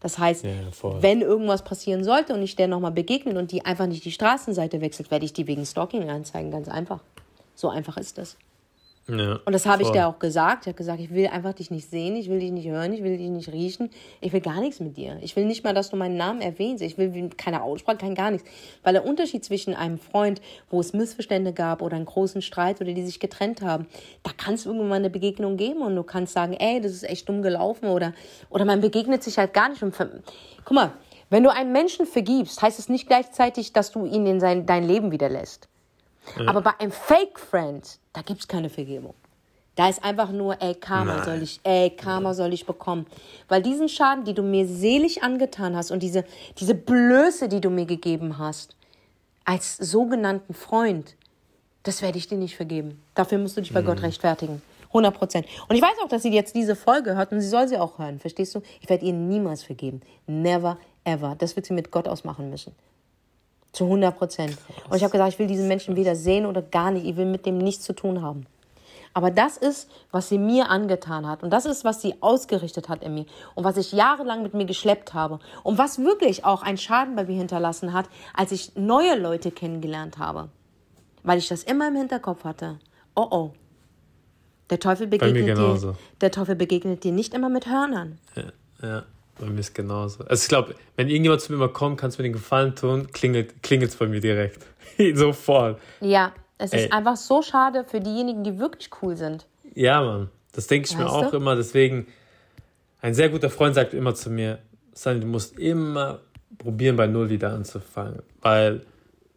Speaker 2: Das heißt, ja, wenn irgendwas passieren sollte und ich der nochmal begegnen und die einfach nicht die Straßenseite wechselt, werde ich die wegen Stalking anzeigen. Ganz einfach. So einfach ist das. Ja, und das habe ich dir auch gesagt. Ich habe gesagt, ich will einfach dich nicht sehen, ich will dich nicht hören, ich will dich nicht riechen. Ich will gar nichts mit dir. Ich will nicht mal, dass du meinen Namen erwähnst. Ich will keine Aussprache, kein gar nichts. Weil der Unterschied zwischen einem Freund, wo es Missverständnisse gab oder einen großen Streit oder die sich getrennt haben, da kann es irgendwann mal eine Begegnung geben und du kannst sagen, ey, das ist echt dumm gelaufen oder, oder man begegnet sich halt gar nicht. Und Guck mal, wenn du einen Menschen vergibst, heißt es nicht gleichzeitig, dass du ihn in sein, dein Leben wieder lässt. Aber bei einem Fake Friend, da gibt es keine Vergebung. Da ist einfach nur, ey, Karma Nein. soll ich, ey, Karma soll ich bekommen. Weil diesen Schaden, die du mir selig angetan hast und diese, diese Blöße, die du mir gegeben hast, als sogenannten Freund, das werde ich dir nicht vergeben. Dafür musst du dich bei mhm. Gott rechtfertigen. 100 Prozent. Und ich weiß auch, dass sie jetzt diese Folge hört und sie soll sie auch hören. Verstehst du? Ich werde ihr niemals vergeben. Never, ever. Das wird sie mit Gott ausmachen müssen. Zu 100 Prozent. Und ich habe gesagt, ich will diesen Menschen weder sehen oder gar nicht. Ich will mit dem nichts zu tun haben. Aber das ist, was sie mir angetan hat. Und das ist, was sie ausgerichtet hat in mir. Und was ich jahrelang mit mir geschleppt habe. Und was wirklich auch einen Schaden bei mir hinterlassen hat, als ich neue Leute kennengelernt habe. Weil ich das immer im Hinterkopf hatte. Oh oh. Der Teufel begegnet dir. Der Teufel begegnet dir nicht immer mit Hörnern.
Speaker 1: Ja, ja. Bei mir ist genauso. Also ich glaube, wenn irgendjemand zu mir mal kommt, kannst du mir den Gefallen tun, klingelt es bei mir direkt. Sofort.
Speaker 2: Ja, es Ey. ist einfach so schade für diejenigen, die wirklich cool sind.
Speaker 1: Ja, Mann. Das denke ich weißt mir auch du? immer. Deswegen, ein sehr guter Freund sagt immer zu mir, Sunny, du musst immer probieren, bei Null wieder anzufangen. Weil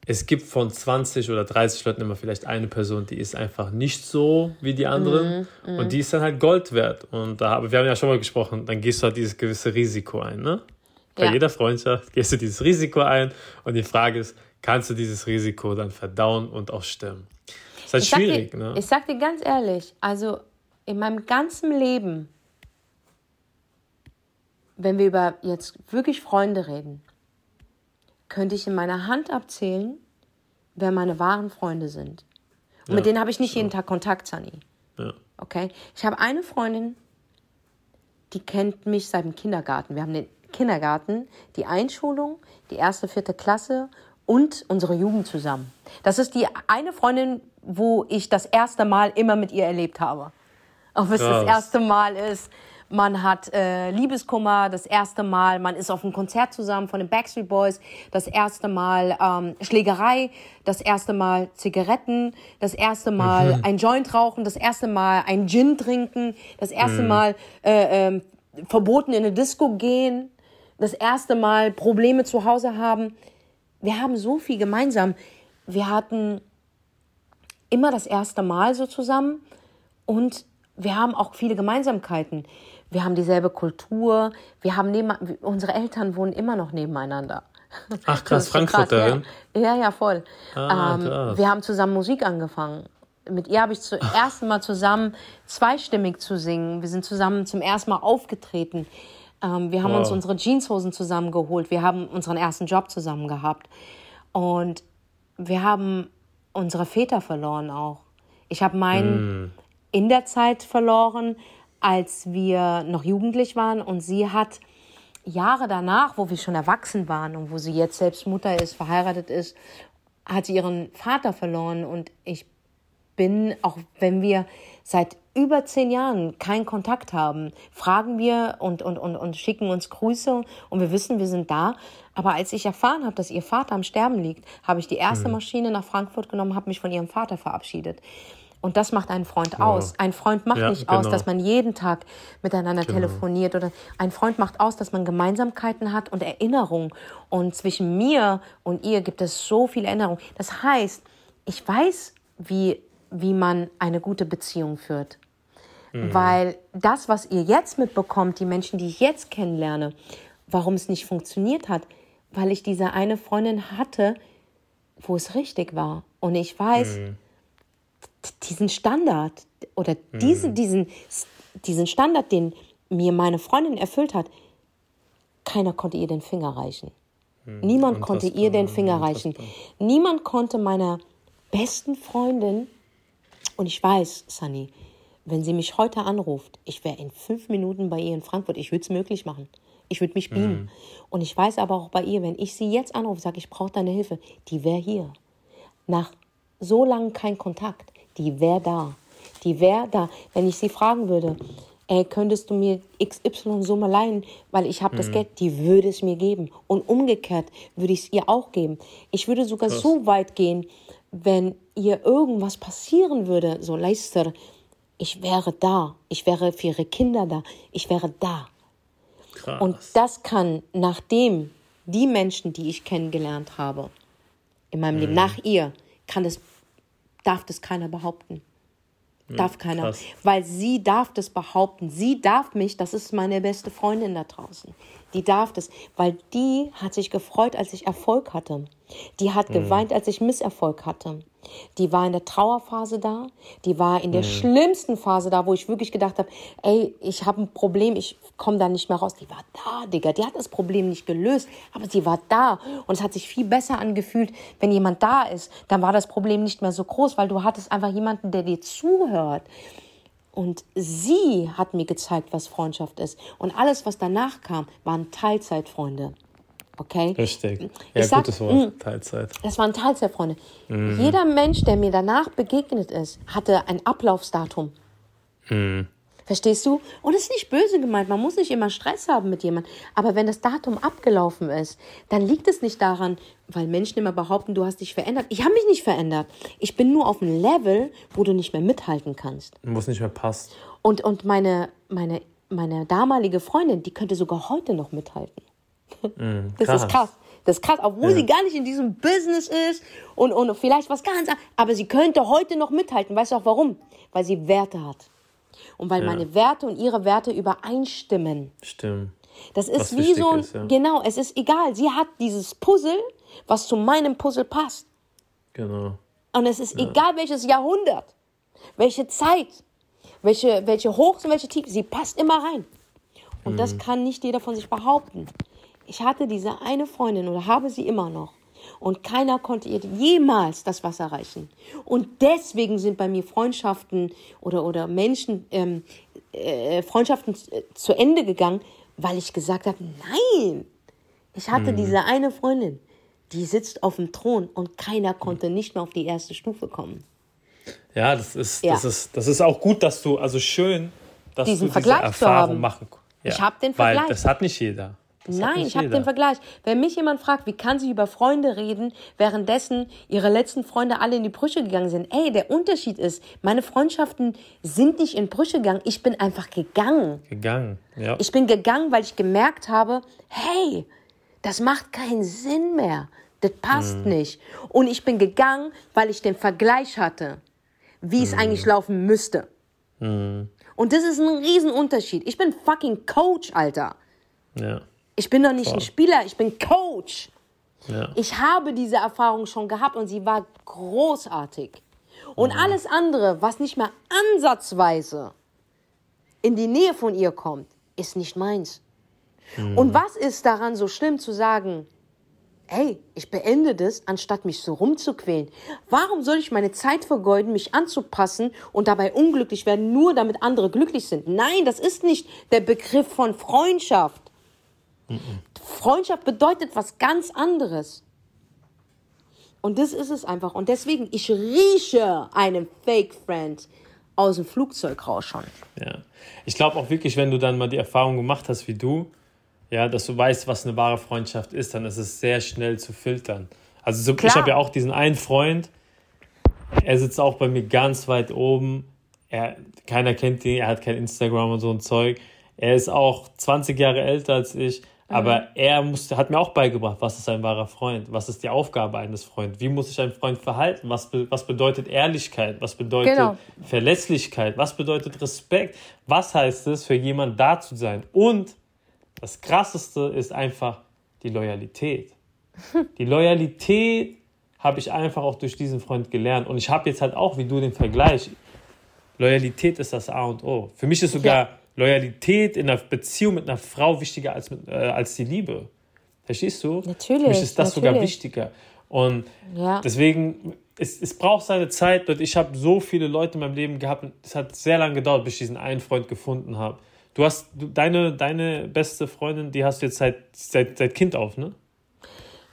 Speaker 1: es gibt von 20 oder 30 Leuten immer vielleicht eine Person, die ist einfach nicht so wie die anderen mm, mm. und die ist dann halt Gold wert. Und da haben wir haben ja schon mal gesprochen, dann gehst du halt dieses gewisse Risiko ein, ne? Bei ja. jeder Freundschaft gehst du dieses Risiko ein und die Frage ist, kannst du dieses Risiko dann verdauen und auch stemmen? Das ist halt
Speaker 2: ich schwierig, dir, ne? Ich sag dir ganz ehrlich, also in meinem ganzen Leben, wenn wir über jetzt wirklich Freunde reden, könnte ich in meiner Hand abzählen, wer meine wahren Freunde sind. Und ja, mit denen habe ich nicht jeden Tag Kontakt, Sunny. Ja. Okay? Ich habe eine Freundin, die kennt mich seit dem Kindergarten. Wir haben den Kindergarten, die Einschulung, die erste, vierte Klasse und unsere Jugend zusammen. Das ist die eine Freundin, wo ich das erste Mal immer mit ihr erlebt habe. Wenn es das erste Mal ist, man hat äh, Liebeskummer das erste Mal, man ist auf einem Konzert zusammen von den Backstreet Boys, das erste Mal ähm, Schlägerei, das erste Mal Zigaretten, das erste Mal mhm. ein Joint rauchen, das erste Mal ein Gin trinken, das erste mhm. Mal äh, äh, verboten in eine Disco gehen, das erste Mal Probleme zu Hause haben. Wir haben so viel gemeinsam. Wir hatten immer das erste Mal so zusammen und wir haben auch viele Gemeinsamkeiten wir haben dieselbe Kultur, wir haben neben, unsere Eltern wohnen immer noch nebeneinander. Ach krass, Frankfurterin? Ja. ja, ja, voll. Ah, ähm, wir haben zusammen Musik angefangen. Mit ihr habe ich zum ersten Mal zusammen zweistimmig zu singen. Wir sind zusammen zum ersten Mal aufgetreten. Ähm, wir haben wow. uns unsere Jeanshosen zusammengeholt. Wir haben unseren ersten Job zusammen gehabt. Und wir haben unsere Väter verloren auch. Ich habe meinen mm. in der Zeit verloren, als wir noch jugendlich waren und sie hat Jahre danach, wo wir schon erwachsen waren und wo sie jetzt selbst Mutter ist, verheiratet ist, hat sie ihren Vater verloren und ich bin, auch wenn wir seit über zehn Jahren keinen Kontakt haben, fragen wir und, und, und, und schicken uns Grüße und wir wissen, wir sind da. Aber als ich erfahren habe, dass ihr Vater am Sterben liegt, habe ich die erste mhm. Maschine nach Frankfurt genommen, habe mich von ihrem Vater verabschiedet. Und das macht einen Freund ja. aus. Ein Freund macht ja, nicht genau. aus, dass man jeden Tag miteinander genau. telefoniert oder ein Freund macht aus, dass man Gemeinsamkeiten hat und Erinnerungen. Und zwischen mir und ihr gibt es so viel Erinnerung. Das heißt, ich weiß, wie, wie man eine gute Beziehung führt. Mhm. Weil das, was ihr jetzt mitbekommt, die Menschen, die ich jetzt kennenlerne, warum es nicht funktioniert hat, weil ich diese eine Freundin hatte, wo es richtig war. Und ich weiß, mhm diesen Standard oder mhm. diesen, diesen, diesen Standard, den mir meine Freundin erfüllt hat, keiner konnte ihr den Finger reichen. Mhm. Niemand konnte ihr den Finger reichen. Niemand konnte meiner besten Freundin, und ich weiß, Sunny, wenn sie mich heute anruft, ich wäre in fünf Minuten bei ihr in Frankfurt, ich würde es möglich machen. Ich würde mich beamen. Mhm. Und ich weiß aber auch bei ihr, wenn ich sie jetzt anrufe, sage, ich brauche deine Hilfe, die wäre hier. Nach so lange kein Kontakt die wäre da. Die wäre da. Wenn ich sie fragen würde, ey, könntest du mir XY Summe leihen, weil ich habe mhm. das Geld, die würde es mir geben. Und umgekehrt würde ich es ihr auch geben. Ich würde sogar Krass. so weit gehen, wenn ihr irgendwas passieren würde, so Leister, ich wäre da. Ich wäre für ihre Kinder da. Ich wäre da. Krass. Und das kann, nachdem die Menschen, die ich kennengelernt habe, in meinem mhm. Leben, nach ihr, kann es darf das keiner behaupten. Hm, darf keiner. Krass. Weil sie darf das behaupten. Sie darf mich, das ist meine beste Freundin da draußen. Die darf das, weil die hat sich gefreut, als ich Erfolg hatte. Die hat mhm. geweint, als ich Misserfolg hatte. Die war in der Trauerphase da. Die war in der mhm. schlimmsten Phase da, wo ich wirklich gedacht habe, ey, ich habe ein Problem, ich komme da nicht mehr raus. Die war da, Digga. Die hat das Problem nicht gelöst, aber sie war da. Und es hat sich viel besser angefühlt, wenn jemand da ist. Dann war das Problem nicht mehr so groß, weil du hattest einfach jemanden, der dir zuhört. Und sie hat mir gezeigt, was Freundschaft ist. Und alles, was danach kam, waren Teilzeitfreunde. Okay?
Speaker 1: Richtig. Ja, sag, gutes Wort. Mh, mm, Teilzeit.
Speaker 2: Das waren Teilzeitfreunde. Mhm. Jeder Mensch, der mir danach begegnet ist, hatte ein Ablaufsdatum. Mhm. Verstehst du? Und es ist nicht böse gemeint, man muss nicht immer Stress haben mit jemandem. Aber wenn das Datum abgelaufen ist, dann liegt es nicht daran, weil Menschen immer behaupten, du hast dich verändert. Ich habe mich nicht verändert. Ich bin nur auf einem Level, wo du nicht mehr mithalten kannst.
Speaker 1: Wo es nicht mehr passt.
Speaker 2: Und, und meine, meine, meine damalige Freundin, die könnte sogar heute noch mithalten. Mm, das ist krass. Das ist krass, obwohl ja. sie gar nicht in diesem Business ist und, und vielleicht was ganz anderes. Aber sie könnte heute noch mithalten. Weißt du auch warum? Weil sie Werte hat. Und weil ja. meine Werte und ihre Werte übereinstimmen.
Speaker 1: Stimmt.
Speaker 2: Das ist was wie so ein, ist, ja. genau, es ist egal. Sie hat dieses Puzzle, was zu meinem Puzzle passt.
Speaker 1: Genau.
Speaker 2: Und es ist egal, welches Jahrhundert, welche Zeit, welche, welche Hochs und welche Tiefs, sie passt immer rein. Und mhm. das kann nicht jeder von sich behaupten. Ich hatte diese eine Freundin oder habe sie immer noch. Und keiner konnte ihr jemals das Wasser reichen. Und deswegen sind bei mir Freundschaften oder, oder Menschen, ähm, äh, Freundschaften äh, zu Ende gegangen, weil ich gesagt habe, nein, ich hatte mhm. diese eine Freundin, die sitzt auf dem Thron und keiner konnte nicht mehr auf die erste Stufe kommen.
Speaker 1: Ja, das ist, ja. das ist, das ist auch gut, dass du, also schön, dass Diesen du Vergleich diese Erfahrung machen
Speaker 2: ja, Ich habe den Vergleich.
Speaker 1: Weil das hat nicht jeder.
Speaker 2: Das Nein, ich habe den Vergleich. Wenn mich jemand fragt, wie kann sie über Freunde reden, währenddessen ihre letzten Freunde alle in die Brüche gegangen sind. Ey, der Unterschied ist, meine Freundschaften sind nicht in Brüche gegangen. Ich bin einfach gegangen.
Speaker 1: Gegangen, ja.
Speaker 2: Ich bin gegangen, weil ich gemerkt habe, hey, das macht keinen Sinn mehr. Das passt mhm. nicht. Und ich bin gegangen, weil ich den Vergleich hatte, wie mhm. es eigentlich laufen müsste. Mhm. Und das ist ein Riesenunterschied. Ich bin fucking Coach, Alter.
Speaker 1: Ja.
Speaker 2: Ich bin doch nicht Voll. ein Spieler, ich bin Coach. Ja. Ich habe diese Erfahrung schon gehabt und sie war großartig. Und mhm. alles andere, was nicht mehr ansatzweise in die Nähe von ihr kommt, ist nicht meins. Mhm. Und was ist daran so schlimm zu sagen, ey, ich beende das, anstatt mich so rumzuquälen. Warum soll ich meine Zeit vergeuden, mich anzupassen und dabei unglücklich werden, nur damit andere glücklich sind? Nein, das ist nicht der Begriff von Freundschaft. Freundschaft bedeutet was ganz anderes. Und das ist es einfach. Und deswegen, ich rieche einen Fake Friend aus dem Flugzeug raus schon.
Speaker 1: Ja. Ich glaube auch wirklich, wenn du dann mal die Erfahrung gemacht hast wie du, ja, dass du weißt, was eine wahre Freundschaft ist, dann ist es sehr schnell zu filtern. Also so, ich habe ja auch diesen einen Freund, er sitzt auch bei mir ganz weit oben. Er, keiner kennt ihn, er hat kein Instagram und so ein Zeug. Er ist auch 20 Jahre älter als ich. Aber er musste, hat mir auch beigebracht, was ist ein wahrer Freund, was ist die Aufgabe eines Freundes, wie muss sich ein Freund verhalten, was, be, was bedeutet Ehrlichkeit, was bedeutet genau. Verlässlichkeit, was bedeutet Respekt, was heißt es, für jemanden da zu sein. Und das Krasseste ist einfach die Loyalität. Die Loyalität habe ich einfach auch durch diesen Freund gelernt. Und ich habe jetzt halt auch wie du den Vergleich. Loyalität ist das A und O. Für mich ist sogar ja Loyalität in einer Beziehung mit einer Frau wichtiger als, mit, äh, als die Liebe. Verstehst du? Natürlich. Für mich ist das natürlich. sogar wichtiger. Und ja. deswegen, es, es braucht seine Zeit. Und ich habe so viele Leute in meinem Leben gehabt. Und es hat sehr lange gedauert, bis ich diesen einen Freund gefunden habe. Du hast du, deine, deine beste Freundin, die hast du jetzt seit, seit, seit Kind auf, ne?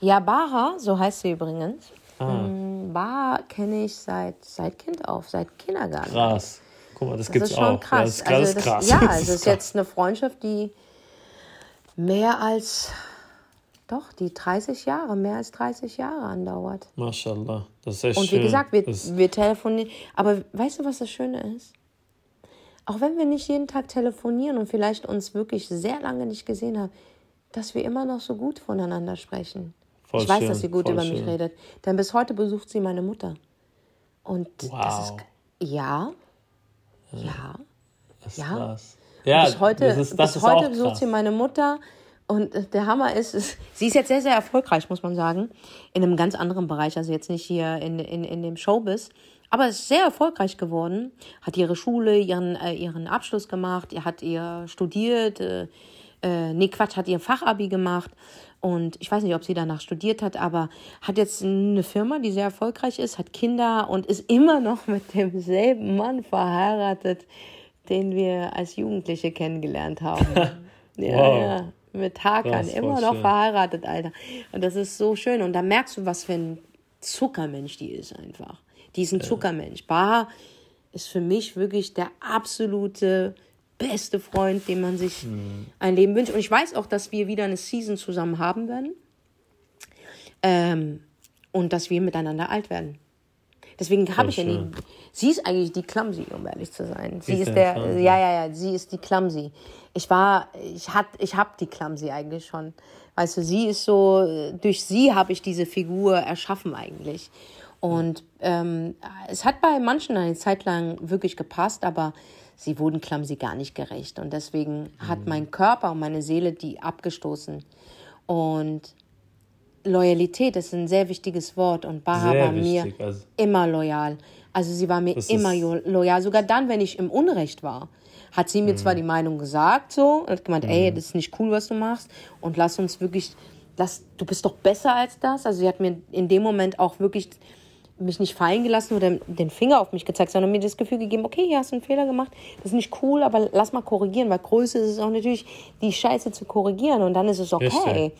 Speaker 2: Ja, Baha, so heißt sie übrigens. Ah. Mm, Baha kenne ich seit, seit Kind auf, seit Kindergarten. Krass. Guck mal, das, das gibt's ist schon auch. Krass. Ja, das ist, also das, krass. Ja, also es ist jetzt eine Freundschaft, die mehr als doch, die 30 Jahre, mehr als 30 Jahre andauert.
Speaker 1: Mashallah, das ist echt
Speaker 2: Und wie schön. gesagt, wir, wir telefonieren. Aber weißt du, was das Schöne ist? Auch wenn wir nicht jeden Tag telefonieren und vielleicht uns wirklich sehr lange nicht gesehen haben, dass wir immer noch so gut voneinander sprechen. Voll ich weiß, dass sie gut über schön. mich redet. Denn bis heute besucht sie meine Mutter. Und wow. das ist. Ja, ja. Das ja. krass. Ja, bis heute, das ist, das bis heute besucht sie meine Mutter. Und der Hammer ist, ist, sie ist jetzt sehr, sehr erfolgreich, muss man sagen. In einem ganz anderen Bereich, also jetzt nicht hier in, in, in dem Showbiz. Aber ist sehr erfolgreich geworden. Hat ihre Schule, ihren, äh, ihren Abschluss gemacht, hat ihr studiert. Äh, äh, nee, Quatsch, hat ihr Fachabi gemacht. Und ich weiß nicht, ob sie danach studiert hat, aber hat jetzt eine Firma, die sehr erfolgreich ist, hat Kinder und ist immer noch mit demselben Mann verheiratet, den wir als Jugendliche kennengelernt haben. ja, wow. ja. Mit Hakan, immer noch schön. verheiratet, Alter. Und das ist so schön. Und da merkst du, was für ein Zuckermensch die ist einfach. Die ist ein ja. Zuckermensch. Baha ist für mich wirklich der absolute beste Freund, den man sich mhm. ein Leben wünscht. Und ich weiß auch, dass wir wieder eine Season zusammen haben werden. Ähm, und dass wir miteinander alt werden. Deswegen habe ich ja nie. Sie ist eigentlich die Clumsy, um ehrlich zu sein. Sie ist, ist der, Clumsy. ja, ja, ja, sie ist die Clumsy. Ich war, ich hat, ich habe die Clumsy eigentlich schon. Weißt du, sie ist so, durch sie habe ich diese Figur erschaffen eigentlich. Und ähm, es hat bei manchen eine Zeit lang wirklich gepasst, aber sie wurden Clumsy gar nicht gerecht. Und deswegen mhm. hat mein Körper und meine Seele die abgestoßen. Und Loyalität ist ein sehr wichtiges Wort und Baha sehr war wichtig, mir also immer loyal. Also sie war mir immer loyal, sogar dann, wenn ich im Unrecht war. Hat sie mir mhm. zwar die Meinung gesagt, so, und hat gemeint, mhm. ey, das ist nicht cool, was du machst, und lass uns wirklich, lass, du bist doch besser als das. Also sie hat mir in dem Moment auch wirklich mich nicht fallen gelassen oder den Finger auf mich gezeigt, sondern mir das Gefühl gegeben, okay, hier hast du einen Fehler gemacht, das ist nicht cool, aber lass mal korrigieren, weil Größe ist es auch natürlich, die Scheiße zu korrigieren und dann ist es okay.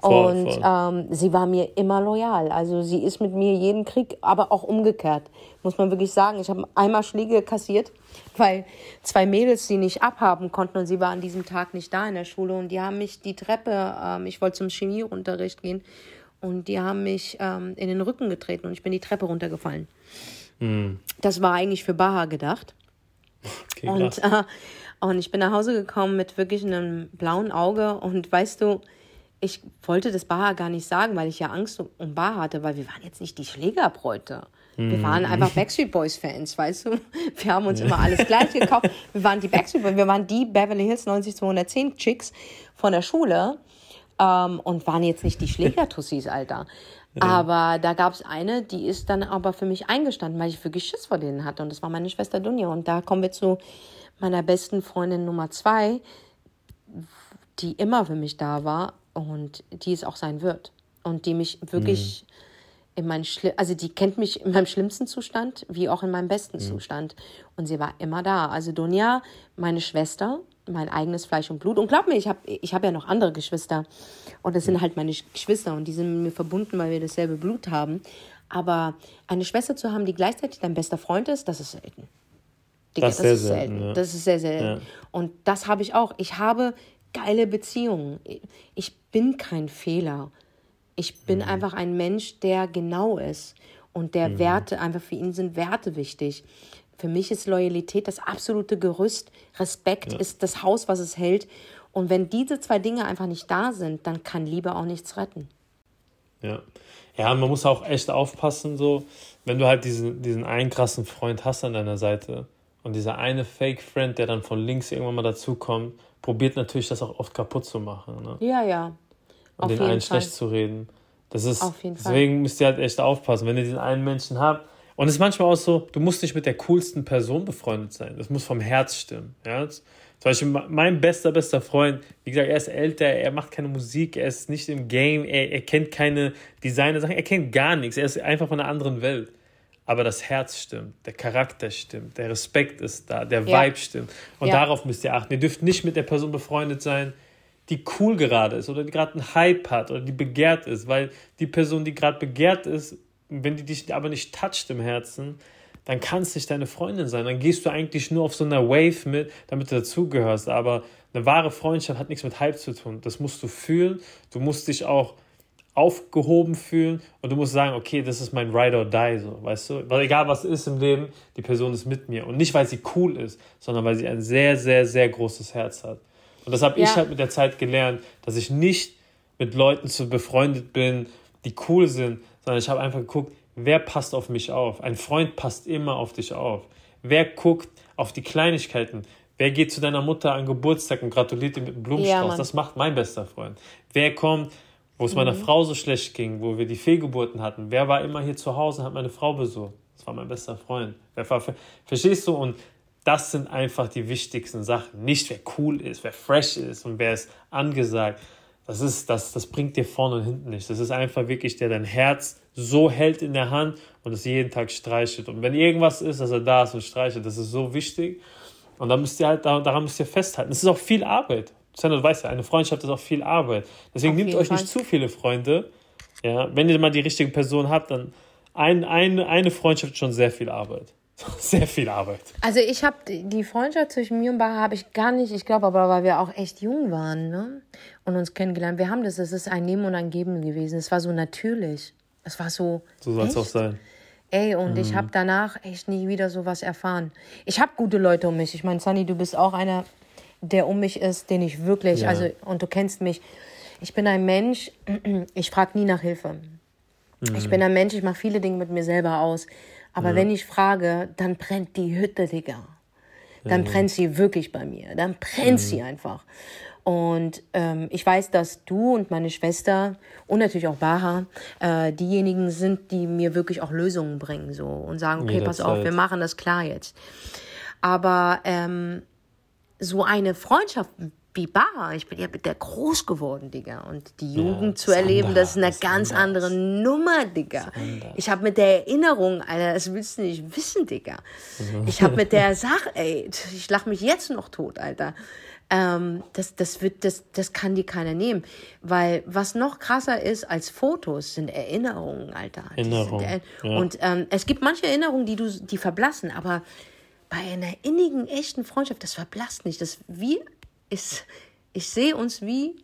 Speaker 2: Voll, und voll. Ähm, sie war mir immer loyal. Also sie ist mit mir jeden Krieg, aber auch umgekehrt, muss man wirklich sagen. Ich habe einmal Schläge kassiert, weil zwei Mädels sie nicht abhaben konnten und sie war an diesem Tag nicht da in der Schule und die haben mich die Treppe, ähm, ich wollte zum Chemieunterricht gehen und die haben mich ähm, in den Rücken getreten und ich bin die Treppe runtergefallen. Mhm. Das war eigentlich für Baha gedacht. Okay, und, äh, und ich bin nach Hause gekommen mit wirklich einem blauen Auge und weißt du, ich wollte das Baha gar nicht sagen, weil ich ja Angst um Baha hatte, weil wir waren jetzt nicht die Schlägerbräute. Wir mhm. waren einfach Backstreet Boys Fans, weißt du? Wir haben uns ja. immer alles gleich gekauft. Wir waren die Backstreet Boys, wir waren die Beverly Hills 90210 Chicks von der Schule ähm, und waren jetzt nicht die Schlägertussis, Alter. Ja. Aber da gab es eine, die ist dann aber für mich eingestanden, weil ich wirklich Schiss vor denen hatte. Und das war meine Schwester Dunja. Und da kommen wir zu meiner besten Freundin Nummer zwei, die immer für mich da war und die es auch sein wird. und die mich wirklich mhm. in meinen Schli also die kennt mich in meinem schlimmsten Zustand wie auch in meinem besten mhm. Zustand und sie war immer da. Also Dunja, meine Schwester, mein eigenes Fleisch und Blut und glaub mir, ich habe ich hab ja noch andere Geschwister und das sind halt meine Geschwister und die sind mit mir verbunden, weil wir dasselbe Blut haben. Aber eine Schwester zu haben, die gleichzeitig dein bester Freund ist, das ist selten. Digga, das, das, ist selten. selten. Ja. Das ist sehr selten. Ja. Und das habe ich auch. Ich habe geile Beziehungen. Ich bin kein Fehler. Ich bin mhm. einfach ein Mensch, der genau ist. Und der mhm. Werte, einfach für ihn sind Werte wichtig. Für mich ist Loyalität das absolute Gerüst. Respekt ja. ist das Haus, was es hält. Und wenn diese zwei Dinge einfach nicht da sind, dann kann Liebe auch nichts retten.
Speaker 1: Ja. Ja, man muss auch echt aufpassen, so, wenn du halt diesen, diesen einen krassen Freund hast an deiner Seite und dieser eine Fake-Friend, der dann von links irgendwann mal dazukommt, probiert natürlich das auch oft kaputt zu machen. Ne?
Speaker 2: Ja, ja.
Speaker 1: Und Auf den einen Fall. schlecht zu reden. Das ist, Auf jeden deswegen Fall. müsst ihr halt echt aufpassen, wenn ihr diesen einen Menschen habt. Und es ist manchmal auch so, du musst nicht mit der coolsten Person befreundet sein. Das muss vom Herz stimmen. Ja? Zum Beispiel mein bester, bester Freund, wie gesagt, er ist älter, er macht keine Musik, er ist nicht im Game, er, er kennt keine Designer-Sachen, er kennt gar nichts, er ist einfach von einer anderen Welt. Aber das Herz stimmt, der Charakter stimmt, der Respekt ist da, der ja. Vibe stimmt. Und ja. darauf müsst ihr achten. Ihr dürft nicht mit der Person befreundet sein, die cool gerade ist oder die gerade einen Hype hat oder die begehrt ist, weil die Person, die gerade begehrt ist, wenn die dich aber nicht toucht im Herzen, dann kann es nicht deine Freundin sein. Dann gehst du eigentlich nur auf so einer Wave mit, damit du dazugehörst. Aber eine wahre Freundschaft hat nichts mit Hype zu tun. Das musst du fühlen. Du musst dich auch aufgehoben fühlen und du musst sagen, okay, das ist mein Ride or Die, so, weißt du? Weil egal was ist im Leben, die Person ist mit mir. Und nicht, weil sie cool ist, sondern weil sie ein sehr, sehr, sehr großes Herz hat. Und das habe ja. ich halt mit der Zeit gelernt, dass ich nicht mit Leuten zu befreundet bin, die cool sind, sondern ich habe einfach geguckt, Wer passt auf mich auf? Ein Freund passt immer auf dich auf. Wer guckt auf die Kleinigkeiten? Wer geht zu deiner Mutter an Geburtstag und gratuliert dir mit einem Blumenstrauß? Ja, das macht mein bester Freund. Wer kommt, wo es mhm. meiner Frau so schlecht ging, wo wir die Fehlgeburten hatten? Wer war immer hier zu Hause und hat meine Frau besucht? Das war mein bester Freund. Wer war, verstehst du? Und das sind einfach die wichtigsten Sachen. Nicht wer cool ist, wer fresh ist und wer ist angesagt. Das, ist, das, das bringt dir vorne und hinten nichts. Das ist einfach wirklich, der dein Herz so hält in der Hand und es jeden Tag streichelt. Und wenn irgendwas ist, dass er da ist und streichelt, das ist so wichtig. Und da müsst ihr halt, daran müsst ihr festhalten. Es ist auch viel Arbeit. Sandra, du weißt ja, eine Freundschaft ist auch viel Arbeit. Deswegen nehmt euch Fall. nicht zu viele Freunde. Ja, wenn ihr mal die richtige Person habt, dann ein, ein, eine Freundschaft ist schon sehr viel Arbeit. Sehr viel Arbeit.
Speaker 2: Also ich habe die Freundschaft zwischen mir und Baha habe ich gar nicht, ich glaube aber, weil wir auch echt jung waren ne? und uns kennengelernt. Wir haben das, es ist ein Nehmen und ein Geben gewesen. Es war so natürlich. Es war so.
Speaker 1: So soll es auch sein.
Speaker 2: Ey, und mhm. ich habe danach echt nie wieder sowas erfahren. Ich habe gute Leute um mich. Ich meine, Sunny, du bist auch einer, der um mich ist, den ich wirklich, ja. also, und du kennst mich. Ich bin ein Mensch, ich frage nie nach Hilfe. Mhm. Ich bin ein Mensch, ich mache viele Dinge mit mir selber aus. Aber ja. wenn ich frage, dann brennt die Hütte, Digga. Dann ja. brennt sie wirklich bei mir. Dann brennt mhm. sie einfach. Und ähm, ich weiß, dass du und meine Schwester und natürlich auch Baha äh, diejenigen sind, die mir wirklich auch Lösungen bringen so und sagen, okay, pass auf, wir machen das klar jetzt. Aber ähm, so eine Freundschaft Baha, ich bin ja mit der groß geworden, Digga. Und die Jugend ja, zu erleben, anders, das ist eine ist ganz anders. andere Nummer, Digga. Ich habe mit der Erinnerung, Alter, das willst du nicht wissen, Digga. Mhm. Ich habe mit der Sache, ey, ich lach mich jetzt noch tot, Alter ähm, das, das, wird, das, das kann dir keiner nehmen. Weil was noch krasser ist als Fotos, sind Erinnerungen, Alter. Erinnerungen. Er ja. Und ähm, es gibt manche Erinnerungen, die, du, die verblassen, aber bei einer innigen, echten Freundschaft, das verblasst nicht. Das wie ist, ich sehe uns wie,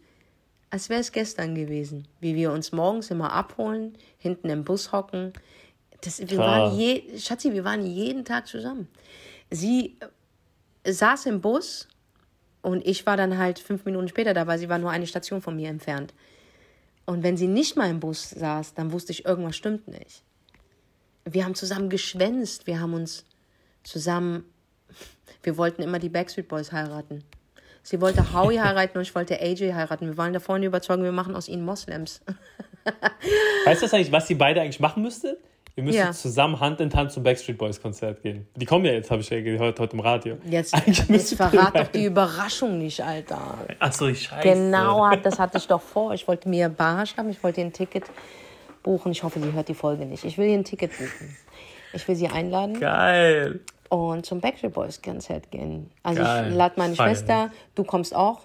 Speaker 2: als wäre es gestern gewesen. Wie wir uns morgens immer abholen, hinten im Bus hocken. Das, wir waren je, Schatzi, wir waren jeden Tag zusammen. Sie saß im Bus und ich war dann halt fünf Minuten später da, weil sie war nur eine Station von mir entfernt. Und wenn sie nicht mal im Bus saß, dann wusste ich, irgendwas stimmt nicht. Wir haben zusammen geschwänzt, wir haben uns zusammen, wir wollten immer die Backstreet Boys heiraten. Sie wollte Howie heiraten und ich wollte AJ heiraten. Wir waren davon überzeugt, wir machen aus ihnen Moslems.
Speaker 1: weißt du eigentlich, was sie beide eigentlich machen müsste? Ihr müsst ja. zusammen Hand in Hand zum Backstreet Boys Konzert gehen. Die kommen ja jetzt, habe ich ja gehört, heute im Radio.
Speaker 2: Jetzt, jetzt verrat doch die Überraschung nicht, Alter.
Speaker 1: Achso, ich scheiße.
Speaker 2: Genau, das hatte ich doch vor. Ich wollte mir Barsch haben, ich wollte ihr ein Ticket buchen. Ich hoffe, sie hört die Folge nicht. Ich will ihr ein Ticket buchen. Ich will sie einladen.
Speaker 1: Geil.
Speaker 2: Und zum Backstreet Boys Konzert gehen. Also Geil. ich lade meine Fein. Schwester, du kommst auch.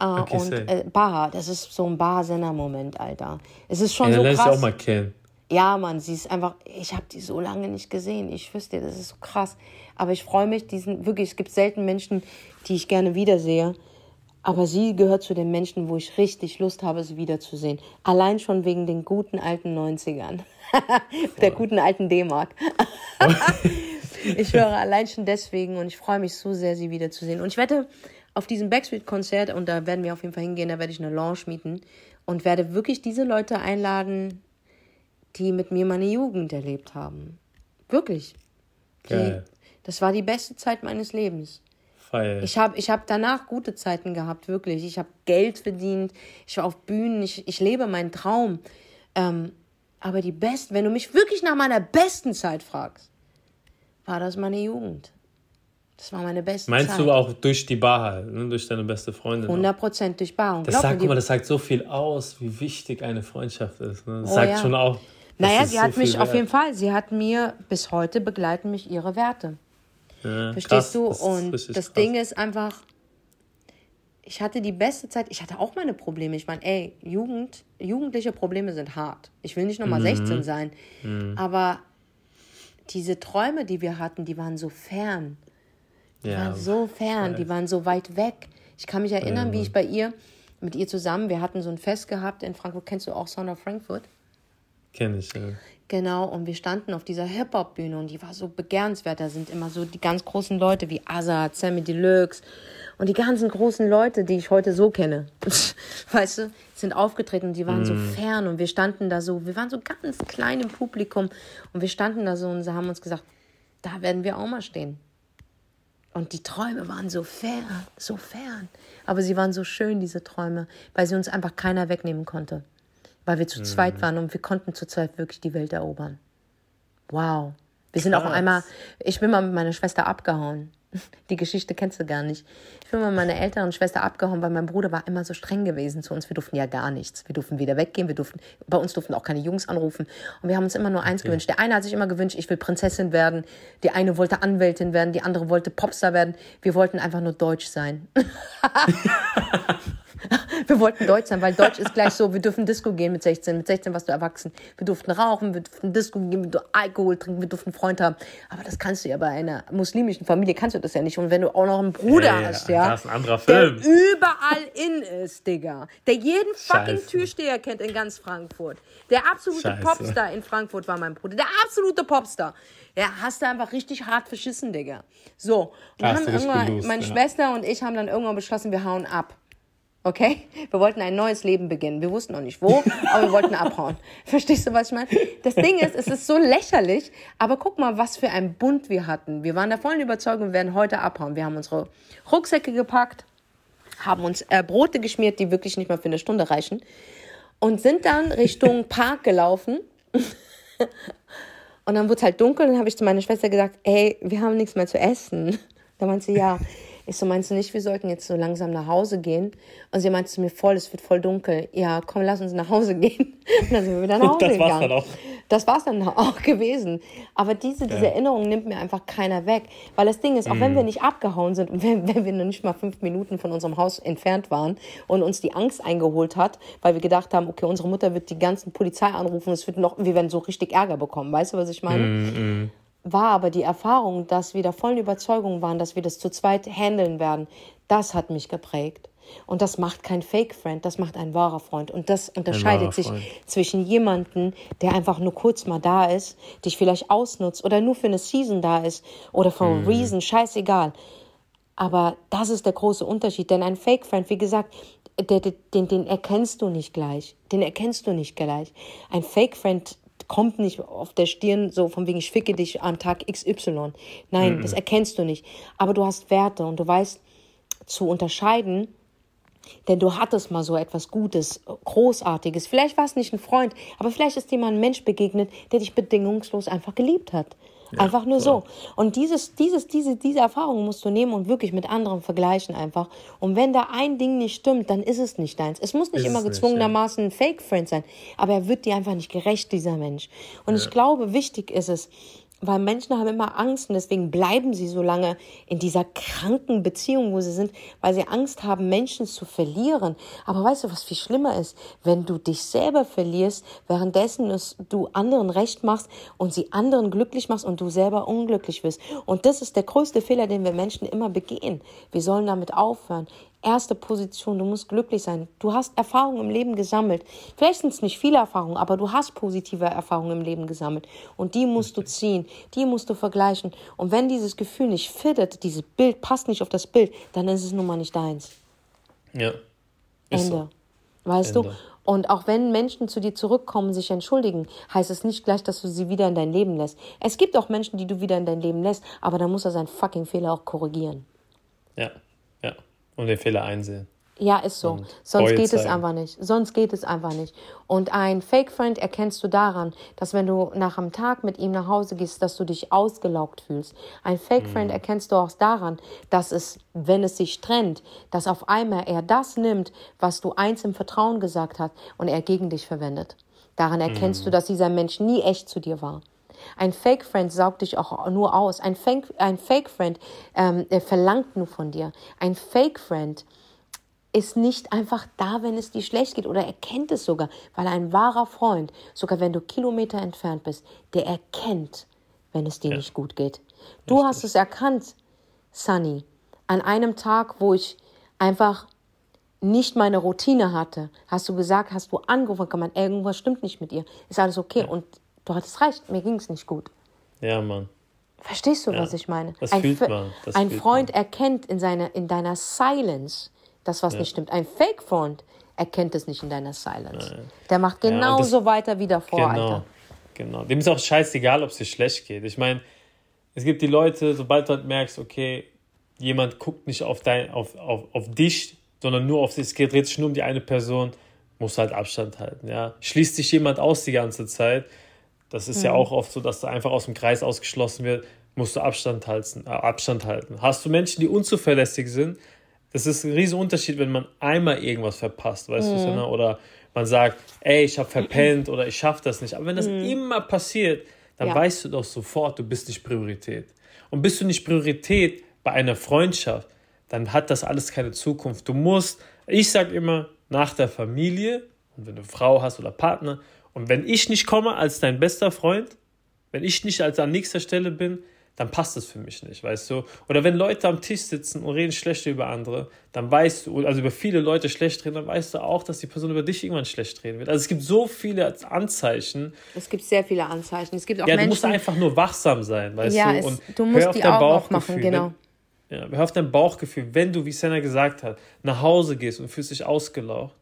Speaker 2: Äh, okay, und äh, Baha, das ist so ein Baha-Senner-Moment, Alter. Es ist schon ja, so krass. Ich auch mal kennen. Ja, Mann, sie ist einfach, ich habe die so lange nicht gesehen. Ich wüsste, das ist so krass. Aber ich freue mich, diesen, wirklich, es gibt selten Menschen, die ich gerne wiedersehe. Aber sie gehört zu den Menschen, wo ich richtig Lust habe, sie wiederzusehen. Allein schon wegen den guten alten 90ern. Der guten alten D-Mark. ich höre allein schon deswegen und ich freue mich so sehr, sie wiederzusehen. Und ich wette, auf diesem Backstreet-Konzert, und da werden wir auf jeden Fall hingehen, da werde ich eine Lounge mieten und werde wirklich diese Leute einladen, die mit mir meine Jugend erlebt haben. Wirklich. Die, das war die beste Zeit meines Lebens. Feier. Ich habe ich hab danach gute Zeiten gehabt, wirklich. Ich habe Geld verdient, ich war auf Bühnen, ich, ich lebe meinen Traum. Ähm, aber die besten, wenn du mich wirklich nach meiner besten Zeit fragst, war das meine Jugend. Das war meine beste
Speaker 1: Meinst Zeit. du auch durch die Bar halt, ne? durch deine beste Freundin?
Speaker 2: 100 Prozent durch Bar.
Speaker 1: Und das sagt, guck mal, das sagt so viel aus, wie wichtig eine Freundschaft ist. Ne? Das oh, sagt ja. schon auch,
Speaker 2: naja, sie hat so mich auf jeden Fall, sie hat mir bis heute begleiten mich ihre Werte. Ja, Verstehst krass, du? Das Und das krass. Ding ist einfach, ich hatte die beste Zeit, ich hatte auch meine Probleme. Ich meine, ey, Jugend, jugendliche Probleme sind hart. Ich will nicht nochmal mhm. 16 sein. Mhm. Aber diese Träume, die wir hatten, die waren so fern. Die ja, waren so fern, die waren so weit weg. Ich kann mich erinnern, ja. wie ich bei ihr, mit ihr zusammen, wir hatten so ein Fest gehabt in Frankfurt. Kennst du auch Sound of Frankfurt?
Speaker 1: Kenn ich, ja.
Speaker 2: Genau, und wir standen auf dieser Hip-Hop-Bühne und die war so begehrenswert. Da sind immer so die ganz großen Leute wie Azad, Sammy Deluxe und die ganzen großen Leute, die ich heute so kenne. weißt du, sind aufgetreten und die waren mm. so fern und wir standen da so, wir waren so ganz klein im Publikum und wir standen da so und sie haben uns gesagt, da werden wir auch mal stehen. Und die Träume waren so fern, so fern. Aber sie waren so schön, diese Träume, weil sie uns einfach keiner wegnehmen konnte weil wir zu mhm. zweit waren und wir konnten zu zweit wirklich die Welt erobern. Wow. Wir sind Krass. auch einmal, ich bin mal mit meiner Schwester abgehauen. Die Geschichte kennst du gar nicht. Ich bin mit meiner älteren Schwester abgehauen, weil mein Bruder war immer so streng gewesen zu uns. Wir durften ja gar nichts. Wir durften wieder weggehen. Wir durften, bei uns durften auch keine Jungs anrufen. Und wir haben uns immer nur eins okay. gewünscht. Der eine hat sich immer gewünscht, ich will Prinzessin werden. Die eine wollte Anwältin werden. Die andere wollte Popstar werden. Wir wollten einfach nur deutsch sein. wir wollten Deutsch sein, weil Deutsch ist gleich so, wir dürfen Disco gehen mit 16. Mit 16 warst du erwachsen. Wir durften rauchen, wir durften Disco gehen, wir durften Alkohol trinken, wir durften einen Freund haben. Aber das kannst du ja bei einer muslimischen Familie, kannst du das ja nicht. Und wenn du auch noch einen Bruder hey, hast, ja, das ist ein anderer Film. der überall in ist, Digga. Der jeden fucking Scheiße. Türsteher kennt in ganz Frankfurt. Der absolute Scheiße. Popstar in Frankfurt war mein Bruder. Der absolute Popstar. Ja, hast du einfach richtig hart verschissen, Digga. So. Und dann haben irgendwann, meine ja. Schwester und ich haben dann irgendwann beschlossen, wir hauen ab. Okay? Wir wollten ein neues Leben beginnen. Wir wussten noch nicht wo, aber wir wollten abhauen. Verstehst du, was ich meine? Das Ding ist, es ist so lächerlich, aber guck mal, was für ein Bund wir hatten. Wir waren der vollen Überzeugung, wir werden heute abhauen. Wir haben unsere Rucksäcke gepackt, haben uns äh, Brote geschmiert, die wirklich nicht mal für eine Stunde reichen und sind dann Richtung Park gelaufen. und dann wurde es halt dunkel und dann habe ich zu meiner Schwester gesagt, ey, wir haben nichts mehr zu essen. Da meinte sie, ja. Ich so, meinst du nicht, wir sollten jetzt so langsam nach Hause gehen? Und sie meinte zu mir, voll, es wird voll dunkel. Ja, komm, lass uns nach Hause gehen. Und dann sind wir wieder nach Hause das gegangen. War's dann auch. Das war's dann auch gewesen. Aber diese, diese ja. Erinnerung nimmt mir einfach keiner weg. Weil das Ding ist, auch mm. wenn wir nicht abgehauen sind und wenn, wenn wir noch nicht mal fünf Minuten von unserem Haus entfernt waren und uns die Angst eingeholt hat, weil wir gedacht haben, okay, unsere Mutter wird die ganzen Polizei anrufen, es wird noch, wir werden so richtig Ärger bekommen. Weißt du, was ich meine? Mm, mm war aber die Erfahrung, dass wir der vollen Überzeugung waren, dass wir das zu zweit handeln werden, das hat mich geprägt. Und das macht kein Fake-Friend, das macht ein wahrer Freund. Und das unterscheidet sich zwischen jemandem, der einfach nur kurz mal da ist, dich vielleicht ausnutzt oder nur für eine Season da ist oder for mhm. a reason, scheißegal. Aber das ist der große Unterschied. Denn ein Fake-Friend, wie gesagt, den, den, den erkennst du nicht gleich. Den erkennst du nicht gleich. Ein Fake-Friend kommt nicht auf der Stirn so von wegen, ich ficke dich am Tag XY. Nein, mhm. das erkennst du nicht. Aber du hast Werte und du weißt zu unterscheiden, Denn du hattest mal so etwas Gutes, Großartiges. Vielleicht war es nicht ein Freund, aber vielleicht ist dir mal ein Mensch begegnet, der dich bedingungslos einfach geliebt hat. Ja, einfach nur klar. so. Und dieses, dieses, diese, diese Erfahrung musst du nehmen und wirklich mit anderen vergleichen einfach. Und wenn da ein Ding nicht stimmt, dann ist es nicht deins. Es muss nicht ist immer gezwungenermaßen nicht, ja. ein Fake-Friend sein, aber er wird dir einfach nicht gerecht, dieser Mensch. Und ja. ich glaube, wichtig ist es, weil Menschen haben immer Angst und deswegen bleiben sie so lange in dieser kranken Beziehung, wo sie sind, weil sie Angst haben, Menschen zu verlieren. Aber weißt du, was viel schlimmer ist? Wenn du dich selber verlierst, währenddessen du anderen recht machst und sie anderen glücklich machst und du selber unglücklich wirst. Und das ist der größte Fehler, den wir Menschen immer begehen. Wir sollen damit aufhören erste Position. Du musst glücklich sein. Du hast Erfahrungen im Leben gesammelt. Vielleicht sind es nicht viele Erfahrungen, aber du hast positive Erfahrungen im Leben gesammelt. Und die musst du ziehen, die musst du vergleichen. Und wenn dieses Gefühl nicht fittet, dieses Bild passt nicht auf das Bild, dann ist es nun mal nicht deins. Ja. Ende. So. Weißt Ende. du? Und auch wenn Menschen zu dir zurückkommen, sich entschuldigen, heißt es nicht gleich, dass du sie wieder in dein Leben lässt. Es gibt auch Menschen, die du wieder in dein Leben lässt, aber dann muss er seinen fucking Fehler auch korrigieren.
Speaker 1: Ja. Und den Fehler einsehen.
Speaker 2: Ja, ist so. Und Sonst geht zeigen. es einfach nicht. Sonst geht es einfach nicht. Und ein Fake-Friend erkennst du daran, dass wenn du nach einem Tag mit ihm nach Hause gehst, dass du dich ausgelaugt fühlst. Ein Fake-Friend mhm. erkennst du auch daran, dass es, wenn es sich trennt, dass auf einmal er das nimmt, was du eins im Vertrauen gesagt hast und er gegen dich verwendet. Daran erkennst mhm. du, dass dieser Mensch nie echt zu dir war. Ein Fake-Friend saugt dich auch nur aus. Ein Fake-Friend ein Fake ähm, verlangt nur von dir. Ein Fake-Friend ist nicht einfach da, wenn es dir schlecht geht oder erkennt es sogar, weil ein wahrer Freund, sogar wenn du Kilometer entfernt bist, der erkennt, wenn es dir ja. nicht gut geht. Du Richtig. hast es erkannt, Sunny, an einem Tag, wo ich einfach nicht meine Routine hatte, hast du gesagt, hast du angerufen, man, irgendwas stimmt nicht mit ihr, ist alles okay. Ja. Und du hattest recht, mir ging es nicht gut.
Speaker 1: Ja, Mann.
Speaker 2: Verstehst du, ja, was ich meine? Das ein, fühlt man. Das ein fühlt Freund man. erkennt in, seine, in deiner Silence, das was ja. nicht stimmt. Ein Fake-Freund erkennt es nicht in deiner Silence. Nein. Der macht genauso ja, weiter wie davor,
Speaker 1: genau,
Speaker 2: Alter.
Speaker 1: Genau. Dem ist auch scheißegal, ob es dir schlecht geht. Ich meine, es gibt die Leute, sobald du halt merkst, okay, jemand guckt nicht auf, dein, auf, auf, auf dich, sondern nur auf sich, es dreht sich nur um die eine Person, musst halt Abstand halten. Ja? Schließt sich jemand aus die ganze Zeit, das ist mhm. ja auch oft so, dass du einfach aus dem Kreis ausgeschlossen wird, musst du Abstand halten, äh, Abstand halten. Hast du Menschen, die unzuverlässig sind, das ist ein riesen Unterschied, wenn man einmal irgendwas verpasst, weißt mhm. du, oder man sagt, ey, ich habe verpennt oder ich schaffe das nicht. Aber wenn das mhm. immer passiert, dann ja. weißt du doch sofort, du bist nicht Priorität. Und bist du nicht Priorität bei einer Freundschaft, dann hat das alles keine Zukunft. Du musst, ich sage immer, nach der Familie, und wenn du Frau hast oder Partner, und wenn ich nicht komme als dein bester Freund, wenn ich nicht als an nächster Stelle bin, dann passt das für mich nicht, weißt du? Oder wenn Leute am Tisch sitzen und reden schlecht über andere, dann weißt du, also über viele Leute schlecht reden, dann weißt du auch, dass die Person über dich irgendwann schlecht reden wird. Also es gibt so viele Anzeichen.
Speaker 2: Es gibt sehr viele Anzeichen. Es gibt auch
Speaker 1: ja,
Speaker 2: Menschen,
Speaker 1: du musst einfach nur wachsam sein, weißt ja, du? Und es, du musst die Augen aufmachen, genau. Wenn, ja, hör auf dein Bauchgefühl. Wenn du, wie Senna gesagt hat, nach Hause gehst und fühlst dich ausgelaucht,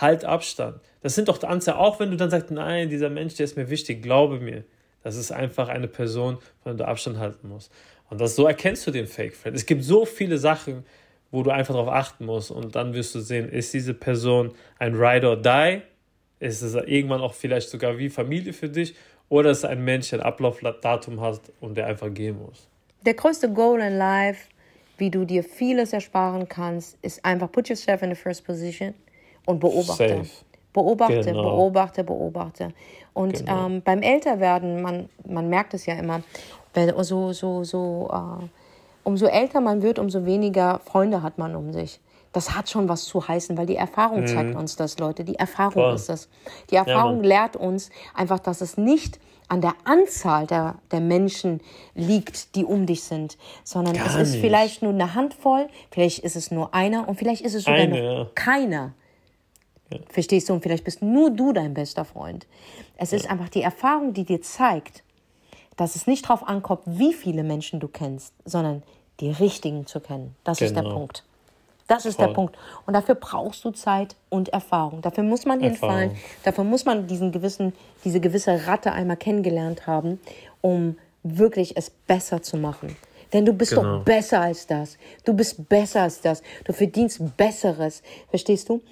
Speaker 1: halt Abstand. Das sind doch Anzeichen, auch wenn du dann sagst, nein, dieser Mensch, der ist mir wichtig, glaube mir. Das ist einfach eine Person, von der du Abstand halten musst. Und das, so erkennst du den Fake-Friend. Es gibt so viele Sachen, wo du einfach darauf achten musst und dann wirst du sehen, ist diese Person ein Ride or Die? Ist es irgendwann auch vielleicht sogar wie Familie für dich? Oder ist es ein Mensch, der ein Ablaufdatum hat und der einfach gehen muss?
Speaker 2: Der größte Goal in life, wie du dir vieles ersparen kannst, ist einfach put yourself in the first position und beobachte. Safe. Beobachte, genau. beobachte, beobachte. Und genau. ähm, beim Älterwerden, man, man merkt es ja immer, wenn so, so, so, äh, umso älter man wird, umso weniger Freunde hat man um sich. Das hat schon was zu heißen, weil die Erfahrung mhm. zeigt uns das, Leute. Die Erfahrung Voll. ist das. Die Erfahrung ja, lehrt uns einfach, dass es nicht an der Anzahl der, der Menschen liegt, die um dich sind, sondern Gar es ist nicht. vielleicht nur eine Handvoll, vielleicht ist es nur einer und vielleicht ist es sogar eine, ja. keiner. Ja. Verstehst du? Und vielleicht bist nur du dein bester Freund. Es ja. ist einfach die Erfahrung, die dir zeigt, dass es nicht darauf ankommt, wie viele Menschen du kennst, sondern die richtigen zu kennen. Das genau. ist der genau. Punkt. Das ist Voll. der Punkt. Und dafür brauchst du Zeit und Erfahrung. Dafür muss man hinfallen. Dafür muss man diesen gewissen, diese gewisse Ratte einmal kennengelernt haben, um wirklich es besser zu machen. Denn du bist genau. doch besser als das. Du bist besser als das. Du verdienst Besseres. Verstehst du?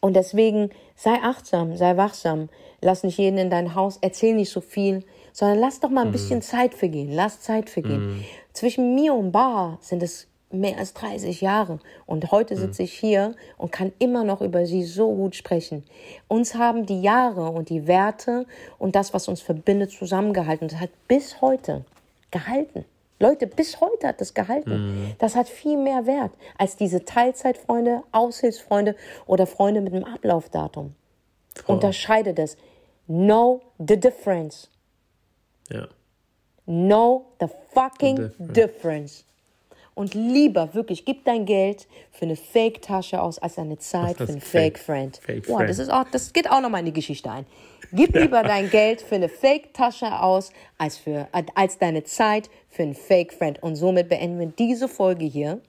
Speaker 2: Und deswegen sei achtsam, sei wachsam. Lass nicht jeden in dein Haus, erzähl nicht so viel, sondern lass doch mal ein mhm. bisschen Zeit vergehen. Lass Zeit vergehen. Mhm. Zwischen mir und Bar sind es mehr als 30 Jahre. Und heute mhm. sitze ich hier und kann immer noch über sie so gut sprechen. Uns haben die Jahre und die Werte und das, was uns verbindet, zusammengehalten. Das hat bis heute gehalten. Leute, bis heute hat das gehalten. Mhm. Das hat viel mehr Wert als diese Teilzeitfreunde, Aushilfsfreunde oder Freunde mit einem Ablaufdatum. Oh. Unterscheide das. Know the difference. Ja. Know the fucking the difference. difference. Und lieber, wirklich, gib dein Geld für eine Fake-Tasche aus, als deine Zeit für einen Fake-Friend. Fake wow, das, ist auch, das geht auch nochmal in die Geschichte ein. Gib lieber dein Geld für eine Fake-Tasche aus, als, für, als deine Zeit für einen Fake-Friend. Und somit beenden wir diese Folge hier.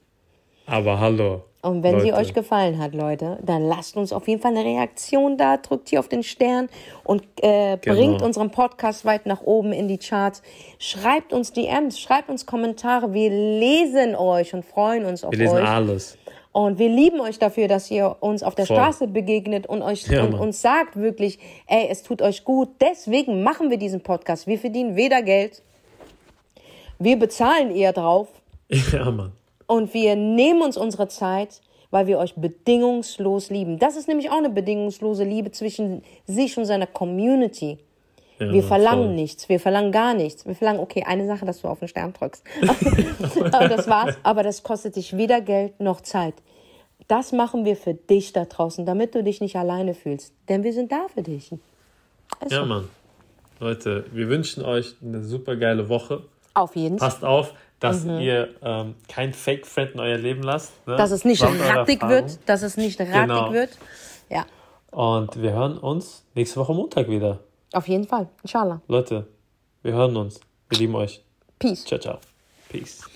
Speaker 1: Aber hallo.
Speaker 2: Und wenn Leute. sie euch gefallen hat, Leute, dann lasst uns auf jeden Fall eine Reaktion da, drückt hier auf den Stern und äh, genau. bringt unseren Podcast weit nach oben in die Charts. Schreibt uns DMs, schreibt uns Kommentare. Wir lesen euch und freuen uns auf euch. Wir lesen euch. alles. Und wir lieben euch dafür, dass ihr uns auf der Voll. Straße begegnet und euch ja, und uns sagt wirklich, ey, es tut euch gut. Deswegen machen wir diesen Podcast. Wir verdienen weder Geld, wir bezahlen eher drauf. Ja, Mann. Und wir nehmen uns unsere Zeit, weil wir euch bedingungslos lieben. Das ist nämlich auch eine bedingungslose Liebe zwischen sich und seiner Community. Ja, wir verlangen voll. nichts, wir verlangen gar nichts. Wir verlangen, okay, eine Sache, dass du auf den Stern drückst. aber das war's. Aber das kostet dich weder Geld noch Zeit. Das machen wir für dich da draußen, damit du dich nicht alleine fühlst. Denn wir sind da für dich.
Speaker 1: Ist ja. Mann. Leute, wir wünschen euch eine super geile Woche.
Speaker 2: Auf jeden
Speaker 1: Fall. Passt auf, dass mhm. ihr ähm, kein Fake-Friend in euer Leben lasst.
Speaker 2: Ne? Dass es nicht rattig wird. Dass es nicht rattig genau. wird. Ja.
Speaker 1: Und wir hören uns nächste Woche Montag wieder.
Speaker 2: Auf jeden Fall. Inshallah.
Speaker 1: Leute, wir hören uns. Wir lieben euch. Peace. Ciao, ciao. Peace.